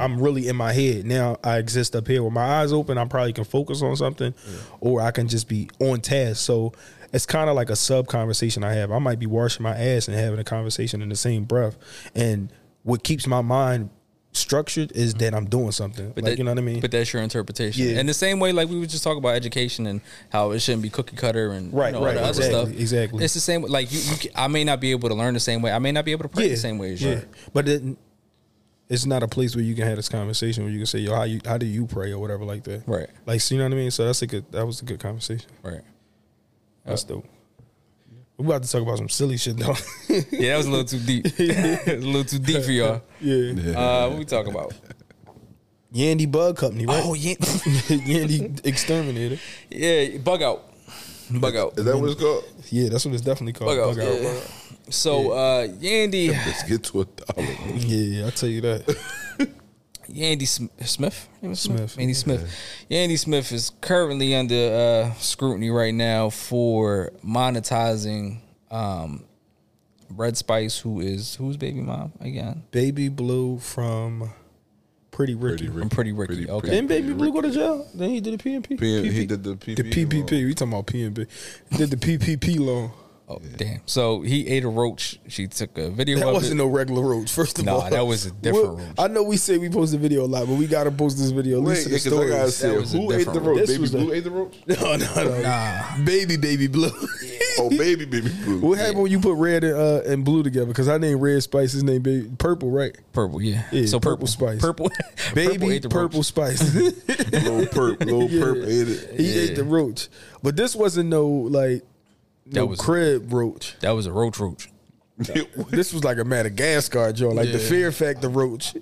I'm really in my head. Now I exist up here. With my eyes open, I probably can focus on something, or I can just be on task. So it's kind of like a sub conversation I have. I might be washing my ass and having a conversation in the same breath. And what keeps my mind structured is mm-hmm. that I'm doing something. But like that- you know what I mean? But that's your interpretation. Yeah. And the same way, like we were just talking about education and how it shouldn't be cookie cutter and Right, you know, right, all the other stuff. exactly. It's the same. Like you, you, I may not be able to learn the same way. I may not be able to pray the same way as you. But it, it's not a place where you can have this conversation where you can say, "Yo, how you how do you pray?" or whatever like that. Right. Like, so you know what I mean? So that's a good. That was a good conversation. Right. That's dope. We about to talk about some silly shit though. (laughs) Yeah, that was a little too deep. (laughs) (laughs) a little too deep for y'all. yeah. Uh, what we talk about? Yandy Bug Company, right? Oh yeah, Yandy Exterminator. yeah. Bug out. Bug out. Is that what it's called? Yeah, that's what it's definitely called. Bug out. Bug out. yeah. So uh, Yandy, Let's get to a dollar. Yeah, I'll tell you that. (laughs) Yandy Sm- Smith, Name was Smith. Yandy Smith. Yandy Smith is currently under uh, scrutiny right now for monetizing um, Red Spice, who is who's baby mom again? Baby Blue from Pretty Ricky. Pretty I'm Pretty Ricky. okay. Didn't Baby Blue go to jail? Then he did the PNP. P- he did the The PPP PPP. We talking about PNP. He did the PPP loan. Oh damn! So he ate a roach. She took a video That of wasn't it. no regular roach. First of Nah, all, that was a different Well, roach. I know we say we post the video a lot, but we gotta post this video. At Wait, least yeah, to the 'cause I gotta stories. say, was a who ate the roach? This Baby was the- Blue ate the roach? (laughs) No, no, no. Nah. Baby, baby blue. (laughs) oh, baby, baby blue. What happened when you put red and, uh, and blue together? Because I named Red Spice. His name baby purple, right? Purple, yeah. Yeah, so purple spice. (laughs) Purple, Baby ate the purple, roach. spice. Little perp, little Yeah. perp ate it. He ate the roach, but this wasn't no like no was- crib roach. That was a roach roach. (laughs) This was like a Madagascar joint, like the Fear Factor roach.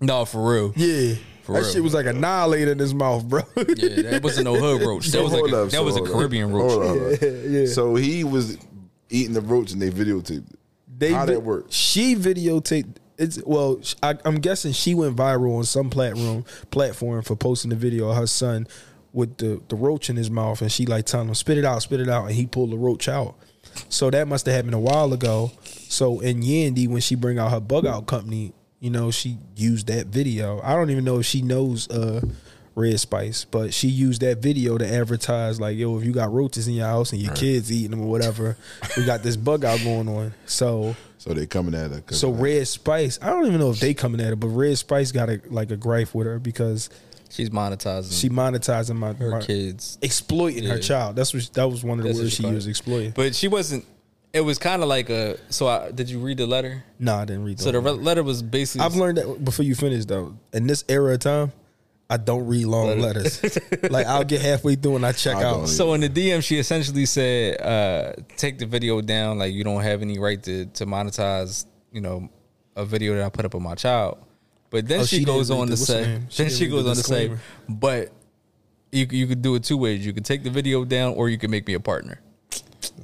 No, for real. Yeah, For that real. shit was like annihilated in his mouth, bro. Yeah, that (laughs) wasn't no hood roach. That was like a, up, that so was a hold up. Caribbean roach. Hold up, hold up. (laughs) yeah. So he was eating the roach and they videotaped it. They How vi- that work? She videotaped. It's well, I, I'm guessing she went viral on some platform platform for posting the video of her son with the the roach in his mouth, and she like telling him spit it out, spit it out, and he pulled the roach out. So that must have happened a while ago. So in Yandy, when she bring out her bug out company, you know, she used that video. I don't even know if she knows uh Red Spice, but she used that video to advertise like, yo, if you got roaches in your house and your kids eating them or whatever, we got this bug out going on. So So they coming at her. so. Red Spice, I don't even know if they coming at it, but Red Spice got a like a gripe with her because She's monetizing she monetizing my, her my- kids. exploiting her child. That's what that was one of the That's words she she used, exploiting. But she wasn't. It was kind of like a. So I, did you read the letter? no, I didn't read. So the re- letter was basically. I've learned that before you finish though. In this era of time, I don't read long letters. (laughs) like I'll get halfway through and I check I out. So in the DM, she essentially said, uh, "Take the video down. Like you don't have any right to to monetize. You know, a video that I put up of my child." But then Oh, she, she goes on the- to say. She then she goes the on to say, "But you you could do it two ways. You could take the video down, or you can make me a partner."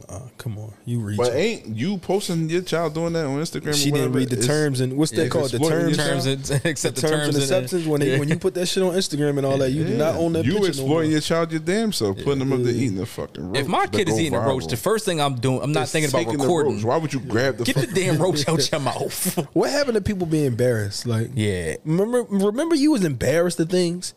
Uh, come on, you read. But ain't you posting your child doing that on Instagram? or she didn't read the It's- terms and what's Yeah, that called? The exploiting your terms, Terms and (laughs) accept the the, terms and acceptance. When they, when you put that shit on Instagram and all that, you do not own that You picture. no exploiting more. your child your damn self, putting them up there eating the fucking roach. if my kid is go eating a roach, the first thing I'm doing, I'm not It's thinking about taking the recording. roach. Why would you grab the Get the damn roach out your mouth. (laughs) What happened to people being embarrassed? Like, yeah, remember, remember, you was embarrassed of things,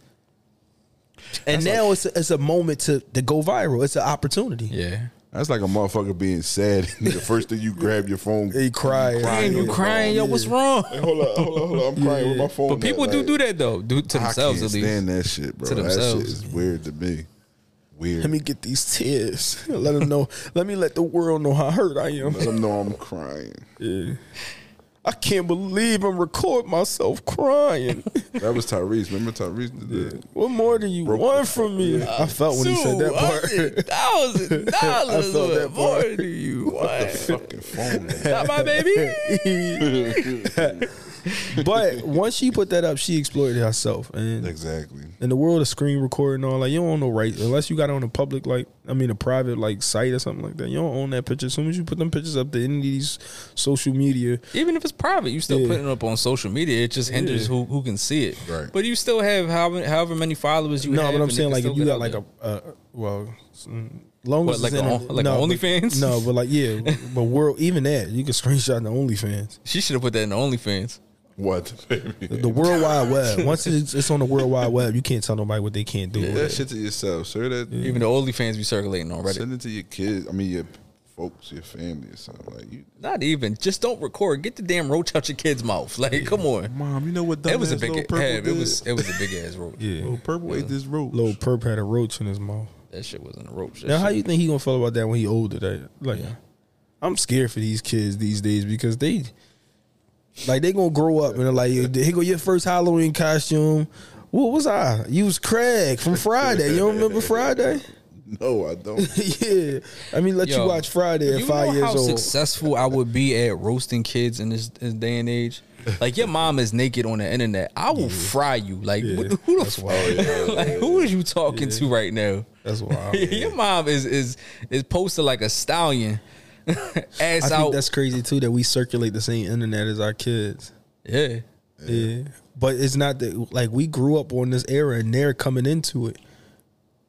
and now it's a, it's a moment to to go viral. It's an opportunity. yeah. That's like a motherfucker being sad. (laughs) the first thing you grab your phone, He cried. Crying, you on the crying, yo, phone. what's wrong? Hey, hold up, hold up, hold up. I'm crying with my phone. But people at, do like, do that though, do to I themselves can't at least. stand that shit, bro. To That shit is weird to me. Weird. Let me get these tears. (laughs) Let them know. let me let the world know how hurt I am. Let them know I'm crying. Yeah. I can't believe I'm recording myself crying. (laughs) That was Tyrese. Remember Tyrese did that? what more do you Broke want the- from me? I felt when he said that part. Thousand (laughs) dollars. I felt that What more part. do you want? Fucking phone. Man. Not my baby. (laughs) (laughs) but once she put that up, she exploited herself. And exactly. in the world of screen recording, and all like you don't own no right unless you got it on a public like I mean a private like site or something like that. You don't own that picture. As soon as you put them pictures up to any of these social media, Even if it's private, you still Yeah. putting it up on social media. It just hinders Yeah. who who can see it. Right. But you still have however, however many followers you no, have. but I'm saying like if you got like there. a uh, well, mm, long What, as like it's a on- like a no, but- OnlyFans? No, but like yeah, (laughs) but world even that you can screenshot the OnlyFans. she should have put that in the OnlyFans. What? (laughs) The World Wide Web. Once it's, it's on the World Wide Web, you can't tell nobody what they can't do. with that shit to yourself, sir. That Even the OnlyFans be circulating on Reddit. send it to your kids. I mean, your folks, your family, or something like you. Not even. Just don't record. Get the damn roach out your kid's mouth. (laughs) Like, come on. Mom, you know what? It was a big. Lil It, it was. It was a big ass roach. (laughs) Yeah, Lil Purple ate this roach. little perp had a roach in his mouth. That shit wasn't a roach. That Now, how shit- you think he gonna feel about that when he older? That like, I'm scared for these kids these days because they, like, they gonna grow up and they're like, here go your first Halloween costume. What was I? You was Craig from Friday. You don't remember (laughs) Friday? No, I don't. (laughs) yeah, I mean, let you watch Friday at you five know years how old. successful I would be at roasting kids in this, this day and age? Like your mom is naked on the internet. I will fry you. Like Yeah, what who the that's fuck? wild. (laughs) like who is you talking to right now? That's wild. your mom is is is posted like a stallion, (laughs) ass I think that's crazy too that we circulate the same internet as our kids. yeah, Yeah. But it's not that like we grew up on this era and they're coming into it.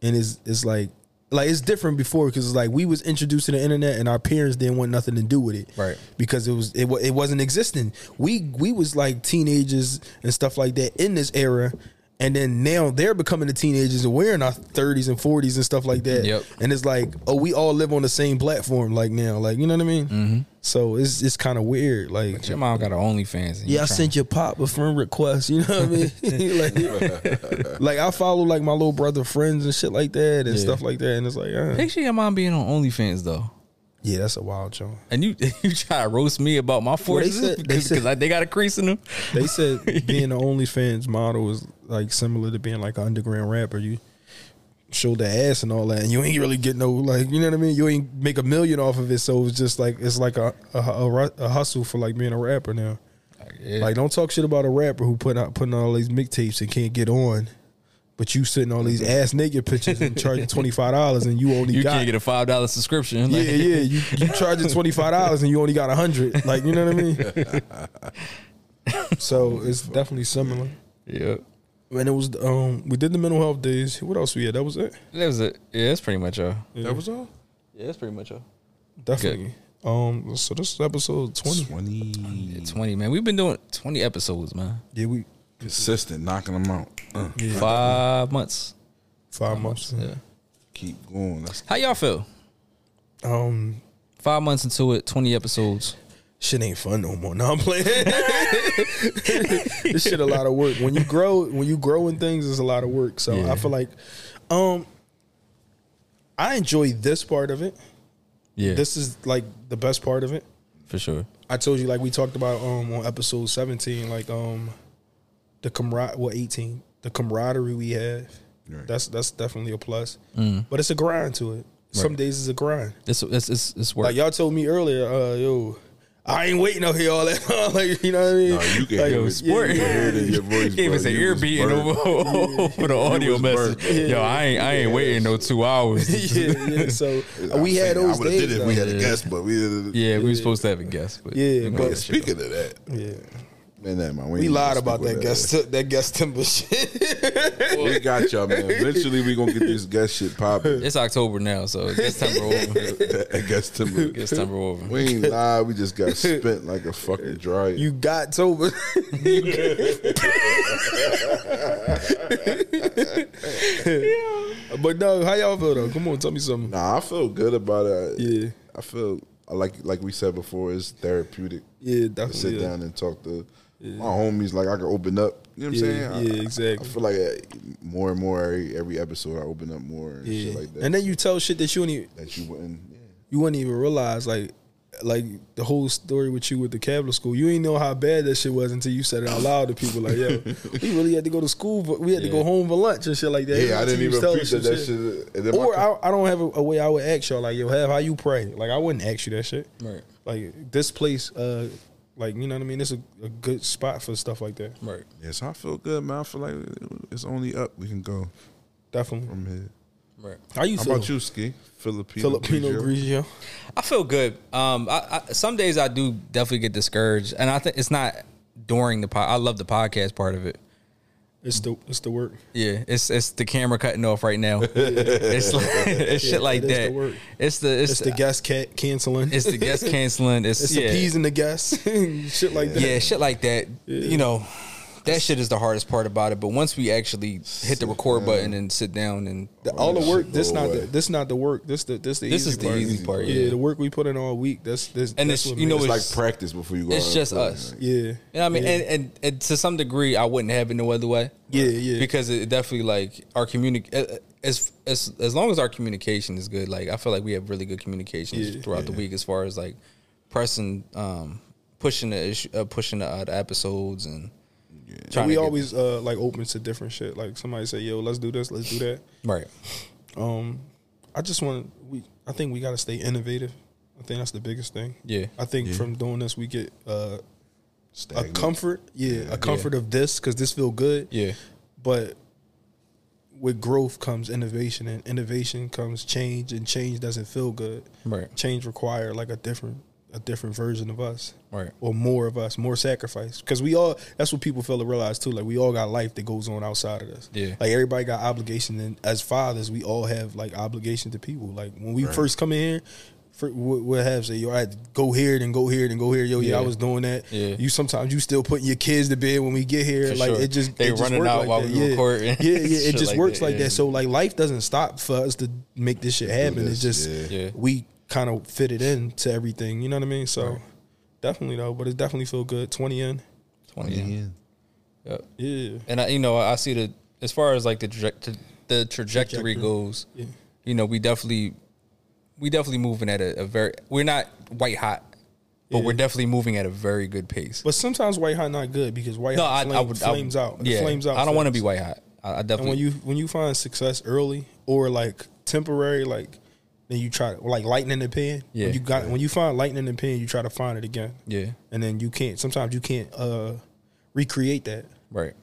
And it's it's like like it's different before because it's like we was introduced to the internet and our parents didn't want nothing to do with it. Right. Because it was it, wa- it wasn't existing. We we was like teenagers and stuff like that in this era. And then now they're becoming the teenagers and we're in our 30s and 40s and stuff like that. Yep. And it's like, oh, we all live on the same platform like now. Like, you know what I mean? Mm-hmm. So it's it's kind of weird. Like your mom got her OnlyFans. and you yeah, I trying- sent your pop a friend request. You know what I mean? (laughs) (laughs) like, like I follow like my little brother friends and shit like that and Yeah. stuff like that. And it's like, uh, Picture your mom being on OnlyFans though. Yeah, that's a wild joint. And you (laughs) you try to roast me about my Well, they forces they because said- they got a crease in them. They said (laughs) being the OnlyFans model is like similar to being like an underground rapper. You show the ass and all that, and you ain't really get no like you know what I mean. You ain't make a million off of it, so it's just like it's like a a, a, a hustle for like being a rapper now. Yeah. Like don't talk shit about a rapper who put out putting all these mixtapes and can't get on. But you sitting all these ass naked pictures and charging twenty five dollars and you only you got can't get a five dollar subscription. yeah Like, yeah you you charging twenty five dollars and you only got a hundred like you know what I mean. so it's definitely similar. yeah. And it was um we did the mental health days. What else we had? That was it. That was it. Yeah, that's pretty much all. That was all. Yeah, that's pretty much all. Definitely. Um. So this is episode twenty. Twenty. Yeah, Twenty man, we've been doing twenty episodes, man. Yeah, we Consistent, knocking them out. Uh, yeah, Five months. five months. Yeah. keep going. That's How y'all feel? Um. Five months into it, twenty episodes. Shit ain't fun no more. (laughs) No, I'm playing. this shit a lot of work. When you grow, when you grow in things, it's a lot of work. So Yeah. I feel like, um, I enjoy this part of it. Yeah, This is like the best part of it. for sure. I told you like we talked about um on episode seventeen, like um the camaraderie well eighteen, the camaraderie we have. Right. That's that's definitely a plus. Mm. But it's a grind to it. Some days it's a grind. It's it's it's, it's work. Like y'all told me earlier, uh yo, I ain't waiting out here all that (laughs) like you know what I mean? no, you can Like, hear yo, it. sport. You can hear it in your (laughs) voice. Gave bro. us (laughs) an ear was beating over, over the audio was message. burnt. Yo, I ain't I ain't waiting no two hours. yeah, yeah. So I'm we had those I would have days. did it if we had a guest, but we did Yeah, we were supposed to have a guest, but Yeah, but- let that shit Speaking of that, yeah. Man, that man, We ain't lied about that with guest that guest timber shit. (laughs) We got y'all, man. Eventually, we gonna get this guest shit popping. It's October now, so it's September over. (laughs) I guess Timber. It's September over. We ain't lied. We just got spent like a fucking dryer. you got Tober. (laughs) but no, how y'all feel though? Come on, tell me something. Nah, I feel good about it. Yeah. I feel like like we said before, it's therapeutic Yeah, to sit yeah. down and talk to my homies. Like I can open up. You know what I'm Yeah, saying? yeah, I- exactly. I feel like uh, more and more every, every episode I open up more and Yeah. shit like that. And then you tell shit that you wouldn't even, that you wouldn't. Yeah. you wouldn't even realize like like the whole story with you with the Cavalier school. You ain't know how bad that shit was until you said it out loud to people. Like, yo, (laughs) we really had to go to school, but we had to go home for lunch and shit like that. Yeah, I didn't even tell us appreciate that shit. And then my Or co- I, I don't have a, a way I would ask y'all like, yo, have how you pray? Like, I wouldn't ask you that shit. Right, Like this place, uh, like you know what I mean. It's a, a good spot for stuff like that. right. yeah, so I feel good, man. I feel like it's only up. We can go Definitely. from here. Right. How you How feel? about you, Ski? Filipino. Filipino Grigio? Grigio. I feel good. Um, I, I, some days I do definitely get discouraged, and I think it's not during the pod. I love the podcast part of it. It's the it's the work. Yeah, it's it's the camera cutting off right now. (laughs) it's like, it's Yeah, shit like it is that. the work. It's the it's, It's the guest cat canceling. it's the guest canceling. (laughs) It's, It's yeah, appeasing the guests. (laughs) shit like that. yeah, shit like that. You know, that shit is the hardest part about it. But once we actually hit the record button and sit down and The- all the work. This go not the, this not the work. This the this the This easy is the part. easy part, Yeah. yeah. the work we put in all week. That's this. And that's it's- what you know, It's It's- like practice before you go. it's just us. Like, yeah. You know what I mean? Yeah. And, and and to some degree, I wouldn't have it no other way. Yeah, yeah. Because it definitely like our communic as as as long as our communication is good, like I feel like we have really good communications Yeah, throughout the week as far as like pressing, um, pushing the issue, uh, pushing the, uh, the episodes and And trying we to always uh, like open to different shit. Like somebody say, "Yo, let's do this, let's do that." right. Um, I just want we. I think we got to stay innovative. I think that's the biggest thing. Yeah. I think from doing this, we get uh, a stagnant. comfort. Yeah, a comfort of this because this feel good. Yeah. But with growth comes innovation, and innovation comes change, and change doesn't feel good. Right. Change require like a different a different version of us. Right. Or more of us, more sacrifice. Because we all that's what people fail to realize too. Like we all got life that goes on outside of us. Yeah. Like everybody got obligation and as fathers, we all have like obligation to people. Like when we first come in here, for, what, what have say, yo, I had to go here and go here and go here. Yo, yeah, I was doing that. Yeah. You sometimes you still putting your kids to bed when we get here. For like sure. it just They it just running work out like while that. we yeah. record. Yeah, yeah. (laughs) It just like works that, like yeah. that. So like life doesn't stop for us to make this shit happen. this, It's just yeah. Yeah. we kind of fit it into everything. You know what I mean? So definitely though, but it definitely feel good. Twenty in. Twenty. Yeah. Yep. Yeah. And I, you know, I see the as far as like the traje- the trajectory Trajectory. goes. Yeah. You know, we definitely we definitely moving at a, a very. We're not white hot, but we're definitely moving at a very good pace. But sometimes white hot not good because white no, hot I, flame, I would I would- flames out. Yeah, flames out. I don't want to be white hot. I, I And definitely. when you when you find success early or like temporary, like then you try to like lightning in the pen. Yeah. When you got when you find lightning in the pen, you try to find it again. yeah, And then you can't. Sometimes you can't uh recreate that. right.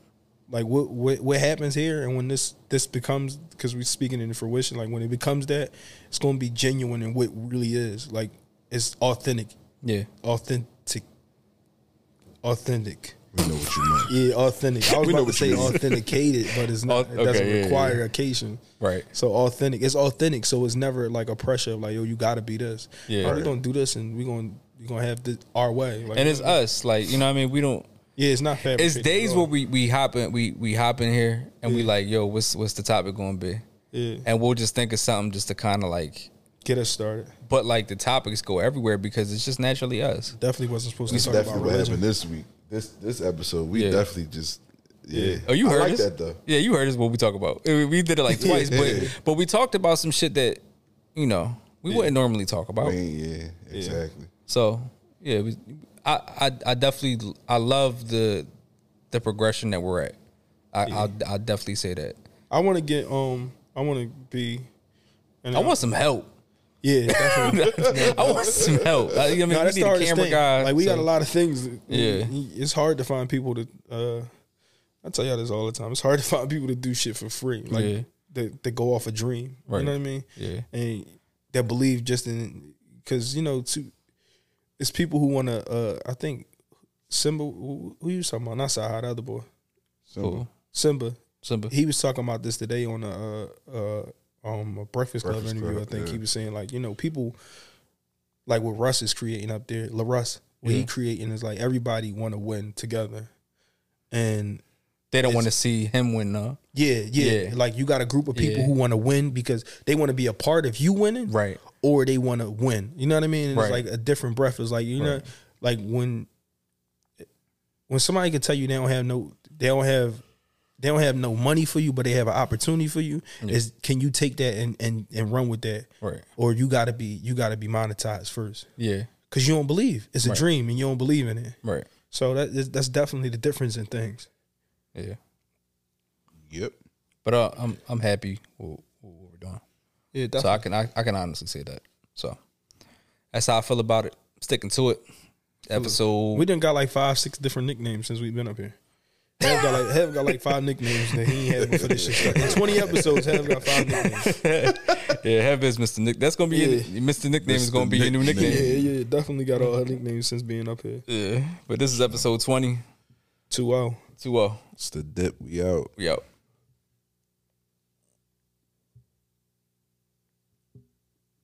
Like what what what happens here, and when this this becomes because we're speaking into fruition. Like when it becomes that, it's going to be genuine and what really is. Like it's authentic, Yeah, authentic, authentic. We know what you meant. Yeah, authentic. I was We know about to what say you mean. authenticated, but it's not. Au- it doesn't yeah, require yeah. occasion. right. So authentic. It's authentic. So it's never like a pressure of like, yo, you got to be this. Yeah. We Right. gonna do this, and we gonna we gonna have this our way. Like, And it's us, like you know. what I mean, we don't. yeah, it's not fabricated. It's days where we we hop in, we we hop in here and we like, yo, what's what's the topic going to be? yeah And we'll just think of something just to kind of like. get us started. But like the topics go everywhere because it's just naturally us. Definitely wasn't supposed to That's talk about what religion. happened this week. This this episode, we Yeah. definitely just yeah. Oh, you I heard like us? that though. Yeah, you heard us. What we talk about? We we did it like (laughs) twice, Yeah. but but we talked about some shit that you know we wouldn't normally talk I about. mean, yeah, exactly. So yeah, it was, I, I I definitely I love the the progression that we're at. I I'll, I'll definitely say that. I want to get um. I want to be. And I want some help. Yeah, (laughs) definitely. I want some help. I, I mean, No, we need a camera guy. Like we got a lot of things. Yeah. it's hard to find people to. uh I tell y'all this all the time. It's hard to (laughs) find people to do shit for free. Like Yeah. that, that go off a dream. Right. You know what I mean? Yeah. And that believe just in because you know to it's people who want to. uh I think Simba. Who, who you talking about? Not Sahad, the other boy. Cool. Simba. Simba. He was talking about this today on a uh, uh, um a Breakfast Club Breakfast interview. Club, I think yeah. he was saying like you know people like what Russ is creating up there, La Russ, what he creating is like everybody want to win together, and They don't want to see him win, though. yeah, yeah, Yeah. like you got a group of people Yeah. who want to win because they want to be a part of you winning, Right. Or they want to win. You know what I mean? Right. It's like a different breath. It's like you know, like when when somebody can tell you they don't have no, they don't have. They don't have no money for you, but they have an opportunity for you. Is can you take that and, and, and run with that, Right. or you gotta be you gotta be monetized first Yeah. because you don't believe it's a Right. dream and you don't believe in it. Right. So that is, that's definitely the difference in things. Yeah. Yep. But uh, I'm I'm happy with, with what we're doing. Yeah, definitely. So I can I, I can honestly say that. So that's how I feel about it. Sticking to it. Episode. we done got like five, six different nicknames since we've been up here. Have got like have got like five nicknames that he ain't had before this shit started. In twenty episodes, have got five nicknames. (laughs) yeah, have is Mr. Nick. That's gonna be Yeah. your, Mr. Nickname is gonna be your new Yeah, nickname. yeah, yeah, definitely got all her nicknames since being up here. Yeah. But this is episode 20. Two oh. 2 0. It's the dip. We out. We out.